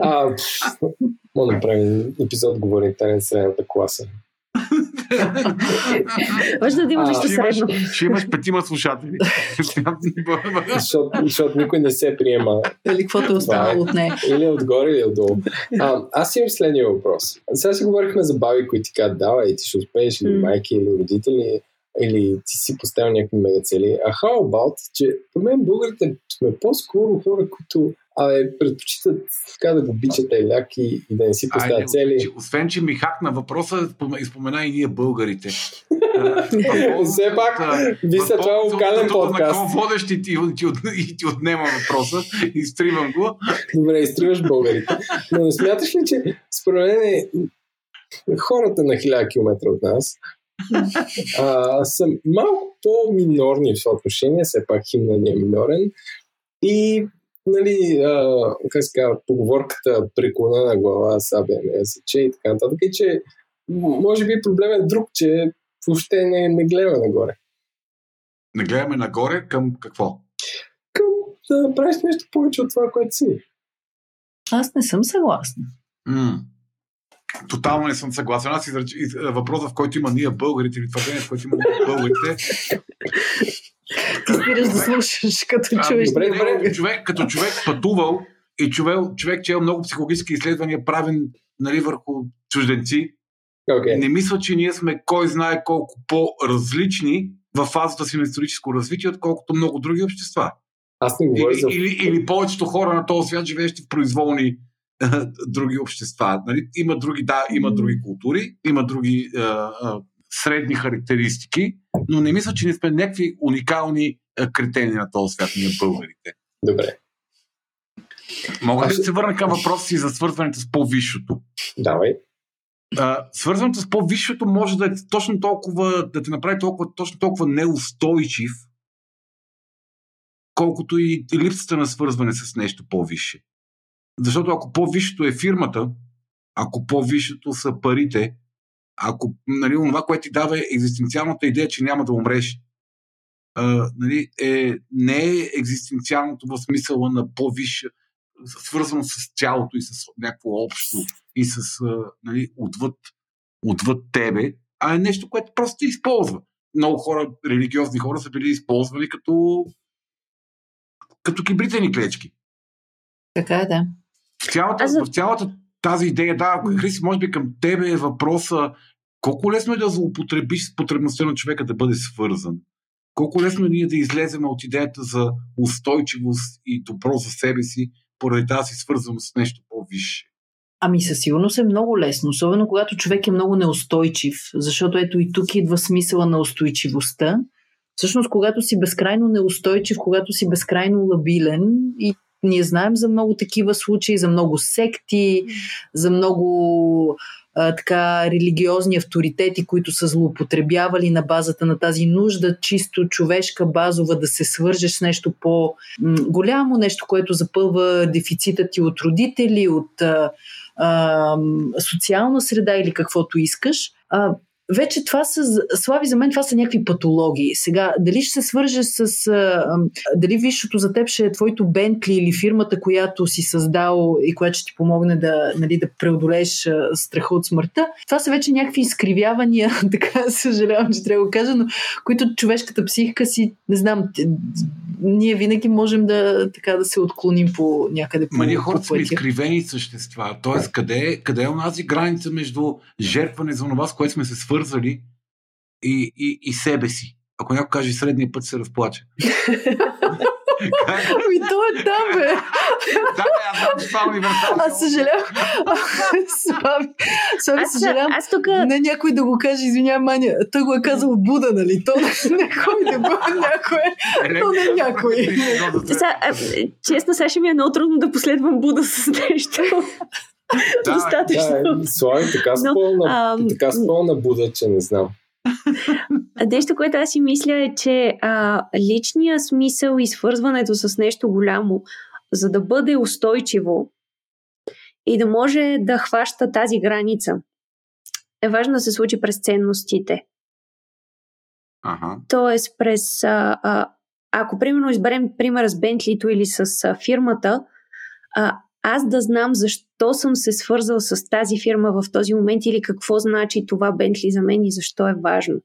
А, мога да направим епизод говори интернет средната класа. Може да имаш нещо средно. Ще имаш петима слушатели. защото, защото никой не се приема. Или каквото е останало от нея. Или отгоре, или отдолу. А, аз имам следния въпрос. Сега си говорихме за баби, които ти казват, давай, ти ще успееш, или майки, или родители, или ти си поставил някакви мега цели. А how about, че по мен българите сме по-скоро хора, които Абе, предпочитат така да го обичат еляк и, и да не си поставят цели. Освен, че ми хакна въпроса, изпомена и ние българите. Все пак, вижте, това е локален подкаст. На водещ и ти, ти, и ти отнема въпроса, изтривам го. Добре, изтриваш българите. Но не смяташ ли, че според мен е, хората на 1000 км от нас а, са малко по-минорни в това отношение, все пак химна ни е минорен. И нали, а, как се казва, поговорката преклона на глава, сабя не сече и така нататък. И че може би проблем е друг, че въобще не, не гледаме нагоре. Не гледаме нагоре към какво? Към да правиш нещо повече от това, което си. Аз не съм съгласна. М- Тотално не съм съгласен. Аз израч... въпроса, в който има ние българите или твърдение, в който има българите. Ти спираш да слушаш, като чуеш. Добре, добре, човек, като човек пътувал и човек, човек че е много психологически изследвания правен нали, върху чужденци, okay. не мисля, че ние сме кой знае колко по-различни в фазата си на историческо развитие, отколкото много други общества. Аз не говоря или, за... или, или повечето хора на този свят, живеещи в произволни други общества. Нали? Има други, да, има други култури, има други а, а, средни характеристики, но не мисля, че не сме някакви уникални а, кретени на този свят, ние българите. Добре. Мога да се върна към въпроса си за свързването с по-висшото? Давай. А, свързването с по-висшето може да е точно толкова, да те направи толкова, точно толкова неустойчив, колкото и липсата на свързване с нещо по-висше. Защото ако по-висшето е фирмата, ако по-висшето са парите, ако нали, това, което ти дава е екзистенциалната идея, че няма да умреш, а, нали, е, не е екзистенциалното в смисъла на по-висша, свързано с цялото и с някакво общо и с нали, отвъд, отвъд тебе, а е нещо, което просто се използва. Много хора, религиозни хора са били използвани като като кибритени клечки. Така е, да. В цялата, Аз в цялата тази идея, да, Хриси, може би към тебе е въпроса колко лесно е да злоупотребиш с потребността на човека да бъде свързан. Колко лесно е ние да излезем от идеята за устойчивост и добро за себе си, поради тази свързаност с нещо по-висше. Ами със сигурност е много лесно, особено когато човек е много неустойчив, защото ето и тук идва смисъла на устойчивостта. Всъщност, когато си безкрайно неустойчив, когато си безкрайно лабилен и ние знаем за много такива случаи, за много секти, за много а, така религиозни авторитети, които са злоупотребявали на базата на тази нужда, чисто човешка, базова, да се свържеш с нещо по-голямо, нещо, което запълва дефицита ти от родители, от а, а, социална среда или каквото искаш. А, вече това са, Слави, за мен това са някакви патологии. Сега, дали ще се свърже с... А, дали висшето за теб ще е твоето Бентли или фирмата, която си създал и която ще ти помогне да, нали, да преодолееш а, страха от смъртта, това са вече някакви изкривявания, така съжалявам, че трябва да го кажа, но които човешката психика си, не знам, ние винаги можем да, така, да се отклоним по някъде по, Ма ние хората сме изкривени същества. Тоест, къде, е- къде е онази граница между жертване за това, с което сме се свързали и, и, и себе си? Ако някой каже средния път се разплаче. Ами то е там, бе. да, бе, аз знам, че това е универсално. Аз съжалявам. Слави, Слави, съжалявам. аз тук Не някой да го каже, извинявай, Маня. Той го е казал Буда, нали? То не кой да го някой. Е, То не някой. Са, а, честно, сега ще ми е много трудно да последвам Буда с нещо. Да, Достатъчно. Да, Слави, така Но, спълна, ам, така спълна Буда, че не знам. Нещо, което аз си мисля е, че а, личният смисъл и свързването с нещо голямо, за да бъде устойчиво и да може да хваща тази граница, е важно да се случи през ценностите. Ага. Тоест през а, а, ако примерно изберем пример с Бентлито или с а, фирмата, а, аз да знам защо съм се свързал с тази фирма в този момент или какво значи това Бентли за мен и защо е важно.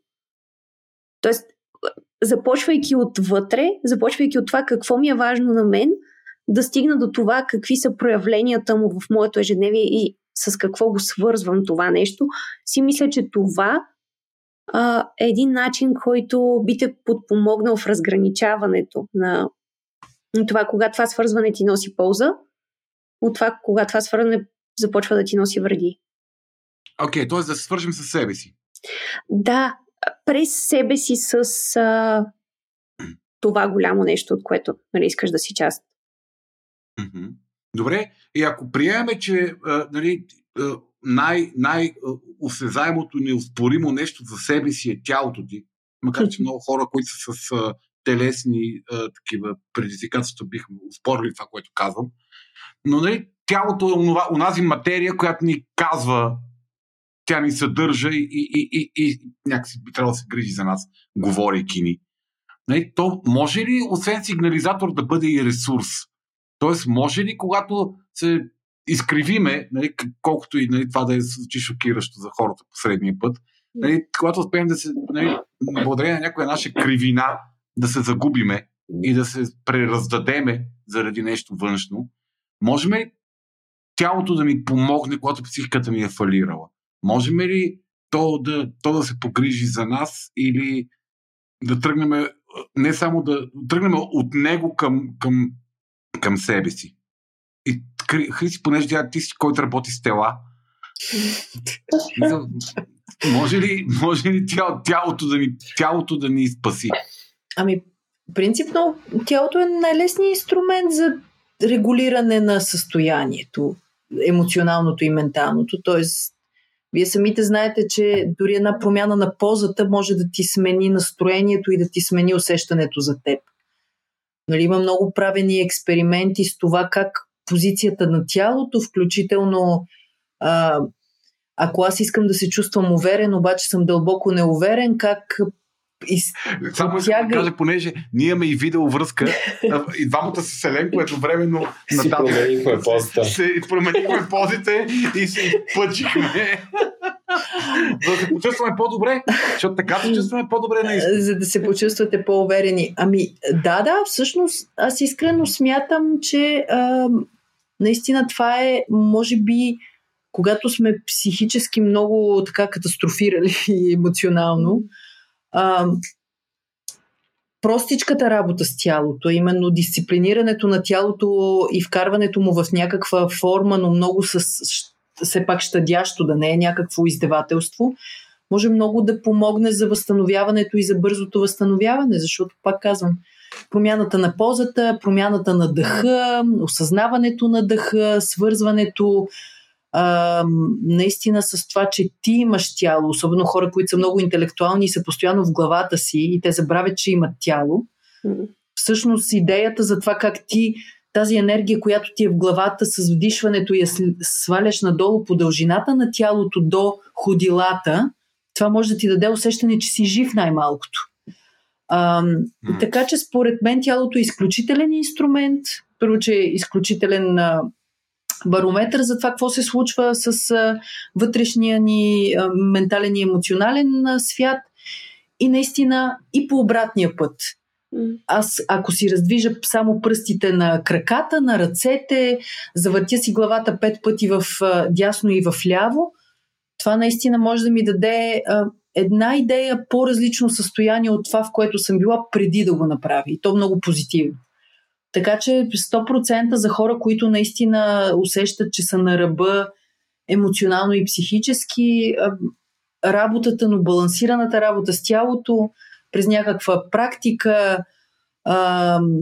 Тоест, започвайки отвътре, започвайки от това какво ми е важно на мен, да стигна до това какви са проявленията му в моето ежедневие и с какво го свързвам това нещо, си мисля, че това а, е един начин, който би те подпомогнал в разграничаването на това, кога това свързване ти носи полза, от това, кога това свързване започва да ти носи вреди. Окей, okay, т.е. да се свържим с себе си. Да, през себе си с а, това голямо нещо, от което нали, искаш да си част. Добре, и ако приемем, че а, нали, най- най-осезаемото, неоспоримо нещо за себе си е тялото ти, макар че много хора, които са с а, телесни а, такива предизвикателства, биха успорили това, което казвам, но нали, тялото е онова, онази материя, която ни казва тя ни съдържа и, и, и, и някакси би трябвало да се грижи за нас, говорейки ни. Нали, то може ли, освен сигнализатор, да бъде и ресурс? Тоест, може ли, когато се изкривиме, нали, колкото и нали, това да е звучи шокиращо за хората по средния път, нали, когато успеем да се, нали, благодарение на някоя наша кривина, да се загубиме и да се прераздадеме заради нещо външно, можем ли тялото да ми помогне, когато психиката ми е фалирала? Можем ли то да, то да се погрижи за нас или да тръгнем не само да тръгнем от него към, към, към себе си. И Хриси, понеже тя, ти си, който работи с тела, може ли, може ли тяло, тялото, да ни, тялото да ни спаси? Ами, принципно, тялото е най-лесният инструмент за регулиране на състоянието, емоционалното и менталното. Тоест, вие самите знаете, че дори една промяна на позата може да ти смени настроението и да ти смени усещането за теб. Нали, има много правени експерименти с това как позицията на тялото, включително а, ако аз искам да се чувствам уверен, обаче съм дълбоко неуверен, как и Само искам да кажа, понеже ние имаме и видеовръзка, и двамата с Селенко едновременно си променихме позите. Се променихме позите и се пъчихме. За да се почувстваме по-добре, защото така се чувстваме по-добре наистина. За да се почувствате по-уверени. Ами, да, да, всъщност аз искрено смятам, че а, наистина това е, може би, когато сме психически много така катастрофирали емоционално, а, простичката работа с тялото, именно дисциплинирането на тялото и вкарването му в някаква форма, но много с, все пак щадящо, да не е някакво издевателство, може много да помогне за възстановяването и за бързото възстановяване, защото, пак казвам, промяната на позата, промяната на дъха, осъзнаването на дъха, свързването а, наистина с това, че ти имаш тяло, особено хора, които са много интелектуални и са постоянно в главата си и те забравят, че имат тяло. Всъщност идеята за това как ти тази енергия, която ти е в главата с вдишването и я сваляш надолу по дължината на тялото до ходилата, това може да ти даде усещане, че си жив най-малкото. А, mm. Така че според мен тялото е изключителен инструмент. Първо, че е изключителен а, барометър за това какво се случва с вътрешния ни ментален и емоционален свят и наистина и по обратния път. Аз, ако си раздвижа само пръстите на краката, на ръцете, завъртя си главата пет пъти в дясно и в ляво, това наистина може да ми даде една идея по-различно състояние от това, в което съм била преди да го направя. И то много позитивно. Така че 100% за хора, които наистина усещат, че са на ръба емоционално и психически, работата, но балансираната работа с тялото, през някаква практика,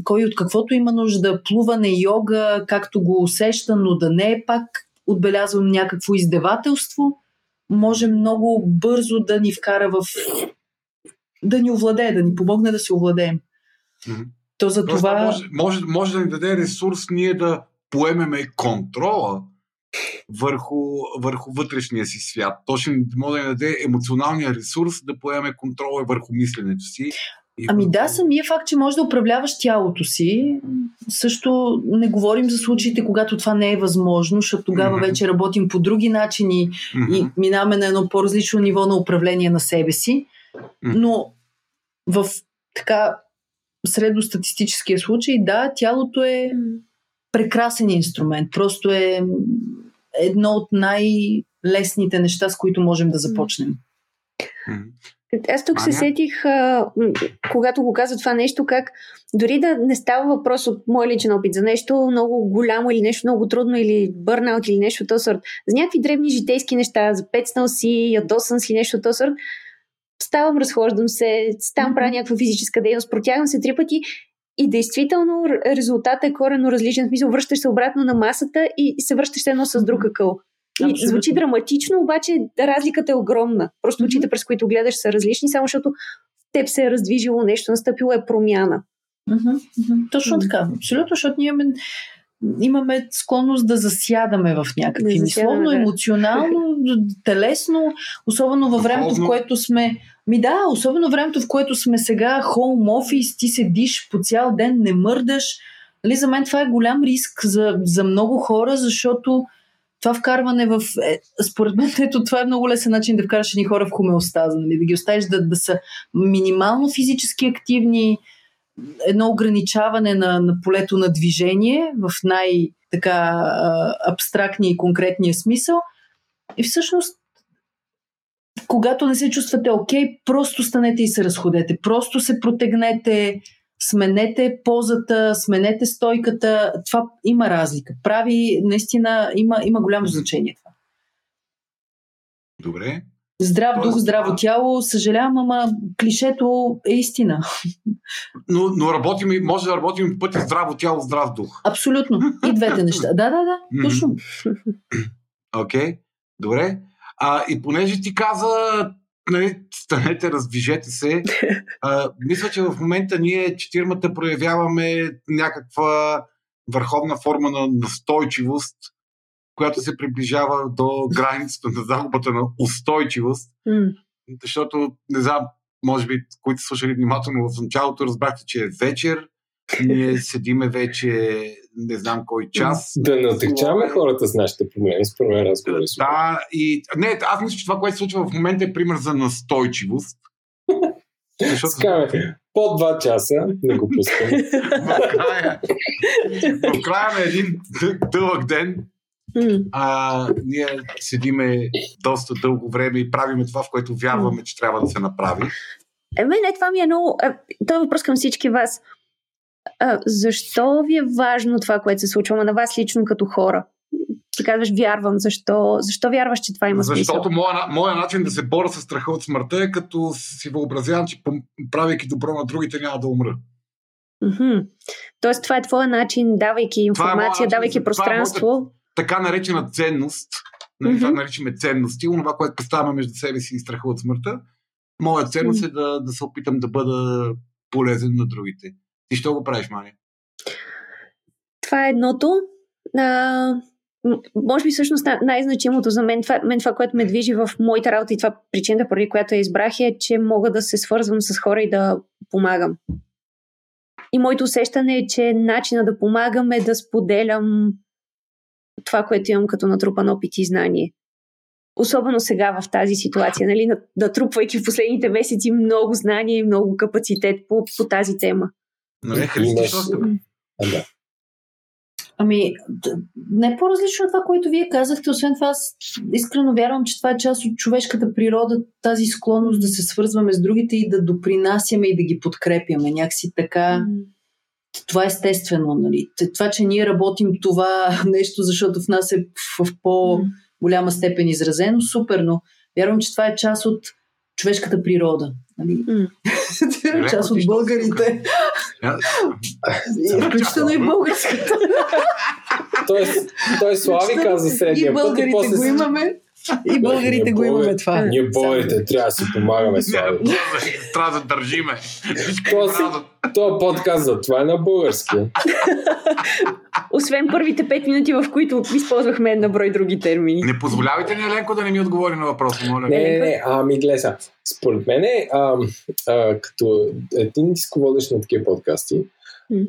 кой от каквото има нужда, плуване, йога, както го усеща, но да не е пак отбелязвам някакво издевателство, може много бързо да ни вкара в да ни овладее, да ни помогне да се овладеем. Mm-hmm. То за това... Може, може, може да ни даде ресурс ние да поемеме контрола върху, върху вътрешния си свят. Точно може да ни даде емоционалния ресурс да поеме контрола върху мисленето си И Ами да, самия факт, че можеш да управляваш тялото си, също не говорим за случаите, когато това не е възможно, защото тогава Мгм. вече работим по други начини Мгм. и минаваме на едно по-различно ниво на управление на себе си. Мгм. Но в така средностатистическия случай, да, тялото е прекрасен инструмент. Просто е едно от най-лесните неща, с които можем да започнем. Аз тук се сетих, а, когато го каза това нещо, как дори да не става въпрос от мой личен опит за нещо много голямо или нещо много трудно или бърнаут или нещо от този сорт, за някакви дребни житейски неща, за пецнал си, ядосан си, нещо от този сорт, ставам, разхождам се, там правя някаква физическа дейност, протягам се три пъти и действително резултатът е корено различен. В смисъл, връщаш се обратно на масата и се връщаш едно с друг акъл. И Абсолютно. звучи драматично, обаче разликата е огромна. Просто Мгм. очите, през които гледаш, са различни, само защото в теб се е раздвижило нещо, настъпило е промяна. Мгм. Точно така. Абсолютно, защото ние имаме, имаме склонност да засядаме в някакви Да мисловно, да. емоционално, телесно, особено във времето, в което сме. Ми да, особено времето, в което сме сега, хоум офис, ти седиш по цял ден, не мърдаш. Нали, за мен това е голям риск за, за много хора, защото това вкарване в... Е, според мен, ето това е много лесен начин да вкараш едни хора в хомеостаза, нали? да ги оставиш да, да са минимално физически активни, едно ограничаване на, на полето на движение в най-така абстрактния и конкретния смисъл. И всъщност, когато не се чувствате окей, просто станете и се разходете. Просто се протегнете, сменете позата, сменете стойката. Това има разлика. Прави, наистина, има, има голямо значение това. Добре. Здрав дух, здраво това- тяло. Съжалявам, ама клишето е истина. Но, но работим, може да работим пъти здраво тяло, здрав дух. Абсолютно. И двете неща. Да, да, да. Точно. Окей, добре. А, и понеже ти каза, нали, станете, раздвижете се, а, мисля, че в момента ние четирмата проявяваме някаква върховна форма на настойчивост, която се приближава до границата на загубата на устойчивост, М. защото, не знам, може би, които са слушали внимателно в началото, разбрахте, че е вечер, ние седиме вече не знам кой час. Да не отекчаваме хората с нашите проблеми, според мен разговори. Да, и не, аз мисля, че това, което се случва в момента е пример за настойчивост. Защото Скаме, по два часа, не го пускам. в края, в края на един дъ- дълъг ден А, ние седиме доста дълго време и правиме това, в което вярваме, че трябва да се направи. Е, мен е, това ми е много... Е, това е въпрос към всички вас. А, защо ви е важно това, което се случва ама на вас лично като хора? Ти казваш, вярвам. Защо, защо вярваш, че това има смисъл? Защото моя, моя начин да се боря с страха от смъртта е като си въобразявам, че правейки добро на другите няма да умра. Мгм. Тоест, това е твоя начин, давайки е информация, начин да давайки се- това е пространство. Така наречена ценност, нали, това Мгм. наричаме ценности, онова, което поставяме между себе си и страха от смъртта, моя ценност е да, да се опитам да бъда полезен на другите. Ти що го правиш, Маня? Това е едното. А, може би всъщност най- най-значимото за мен това, мен това, което ме движи в моята работа и това причината, поради която я избрах е, че мога да се свързвам с хора и да помагам. И моето усещане е, че начина да помагам е да споделям това, което имам като натрупан опит и знание. Особено сега в тази ситуация, нали, на- натрупвайки в последните месеци много знание и много капацитет по, по тази тема. Нали, да. Ами, не по-различно от това, което вие казахте. Освен това, аз искрено вярвам, че това е част от човешката природа, тази склонност да се свързваме с другите и да допринасяме и да ги подкрепяме. Някакси така. Това е естествено. Нали? Това, че ние работим това нещо, защото в нас е в, по-голяма степен изразено, супер, но вярвам, че това е част от човешката природа. Нали? М. част от българите. Включително и българската. Тоест, той Слави каза средния път и българите после го имаме. И българите го имаме това. Ние българите трябва да си помагаме, Слави. Трябва да държиме. То си- Това подкаст за това е на български. Освен първите 5 минути, в които използвахме на брой други термини. Не позволявайте ни, Еленко, да не ми отговори на въпроса, моля. Не, не, не, ами гледай сега. Според мен, като един дисководещ на такива подкасти,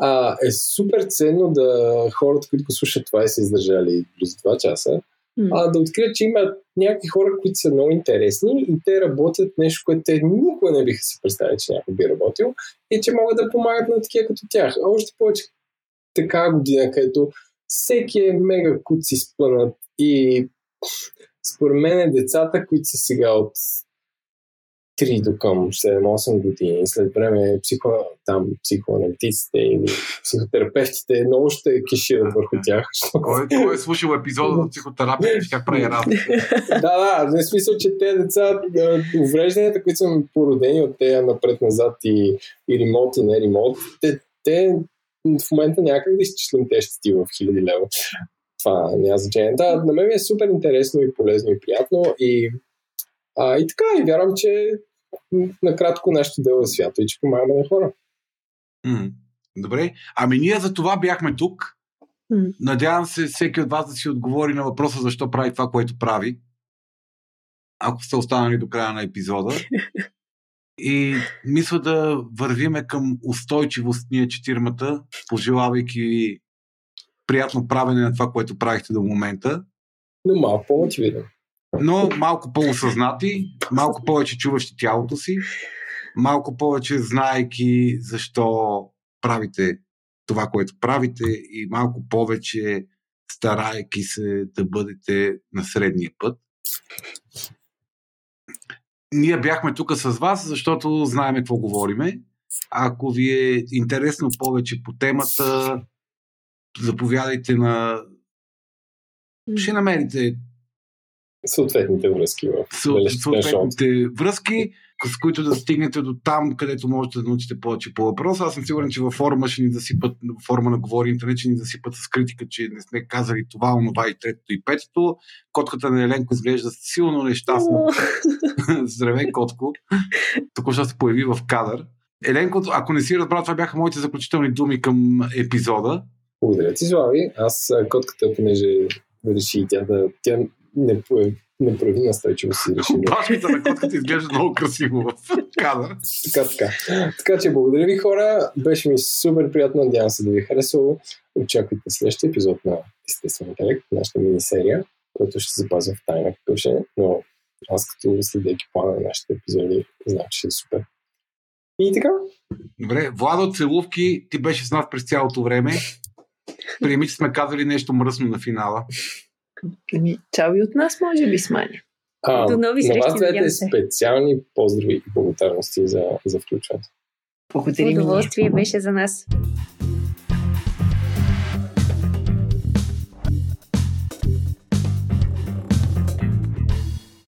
а, е супер ценно да хората, които го слушат това и са издържали близо 2 часа, А, да открият, че има някакви хора, които са много интересни и те работят нещо, което те никога не биха си представили, че някой би работил и че могат да помагат на такива като тях. А още повече така година, където всеки е мега куци спънат и според мен децата, които са сега от 3 до към 7-8 години, след време психо, там, психоаналитиците или психотерапевтите много ще кешират върху тях. Кой, кой е слушал епизода за психотерапия и как прави разлика? да, да, в смисъл, че те деца, уврежданията, които са породени от тея напред-назад и, и ремонт и не ремонт, те, те в момента някак да изчислим щети в хиляди лева. Това няма значение. Да, на мен ми е супер интересно и полезно и приятно и, а, и така, и вярвам, че накратко нашето дело е свято и че помагаме на хора. М, Добре. Ами ние за това бяхме тук. М. Надявам се всеки от вас да си отговори на въпроса защо прави това, което прави. Ако сте останали до края на епизода. И мисля да вървиме към устойчивост ние четирмата, пожелавайки ви приятно правене на това, което правихте до момента. Но малко по-мотивиран. Но малко по-осъзнати, малко повече чуващи тялото си, малко повече знаейки защо правите това, което правите и малко повече старайки се да бъдете на средния път. Ние бяхме тук с вас, защото знаеме какво говориме. Ако ви е интересно повече по темата, заповядайте на... Ще намерите Съответните връзки в съответните връзки, с които да стигнете до там, където можете да научите повече по въпроса. Аз съм сигурен, че във форума ще ни засипат, в форума на Говори Интернет ще ни засипат с критика, че не сме казали това, онова и третото и петото. Котката на Еленко изглежда силно нещастно. Здравей, котко. Току-що се появи в кадър. Еленко, ако не си разбрал, това бяха моите заключителни думи към епизода. Благодаря ти, Слави. Аз котката, понеже реши и тя да... Тя не, не прояви настойчивост си реши. да- Башката на котката изглежда много красиво в кадър. Така, така. Така че благодаря ви хора. Беше ми супер приятно. Надявам се да ви е харесало. Очаквайте следващия епизод на Естествен интелект, нашата мини-серия, който ще запазя в тайна какъв ще. Но аз като следейки плана на нашите епизоди, знам, че ще е супер. И така. Добре, Владо, целувки, ти беше с нас през цялото време. Приеми, че сме казали нещо мръсно на финала. Ами, чао и от нас, може би, Сманя. А, До нови на срещи, вас двете специални поздрави и благодарности за, за включването. Ние. Удоволствие беше за нас.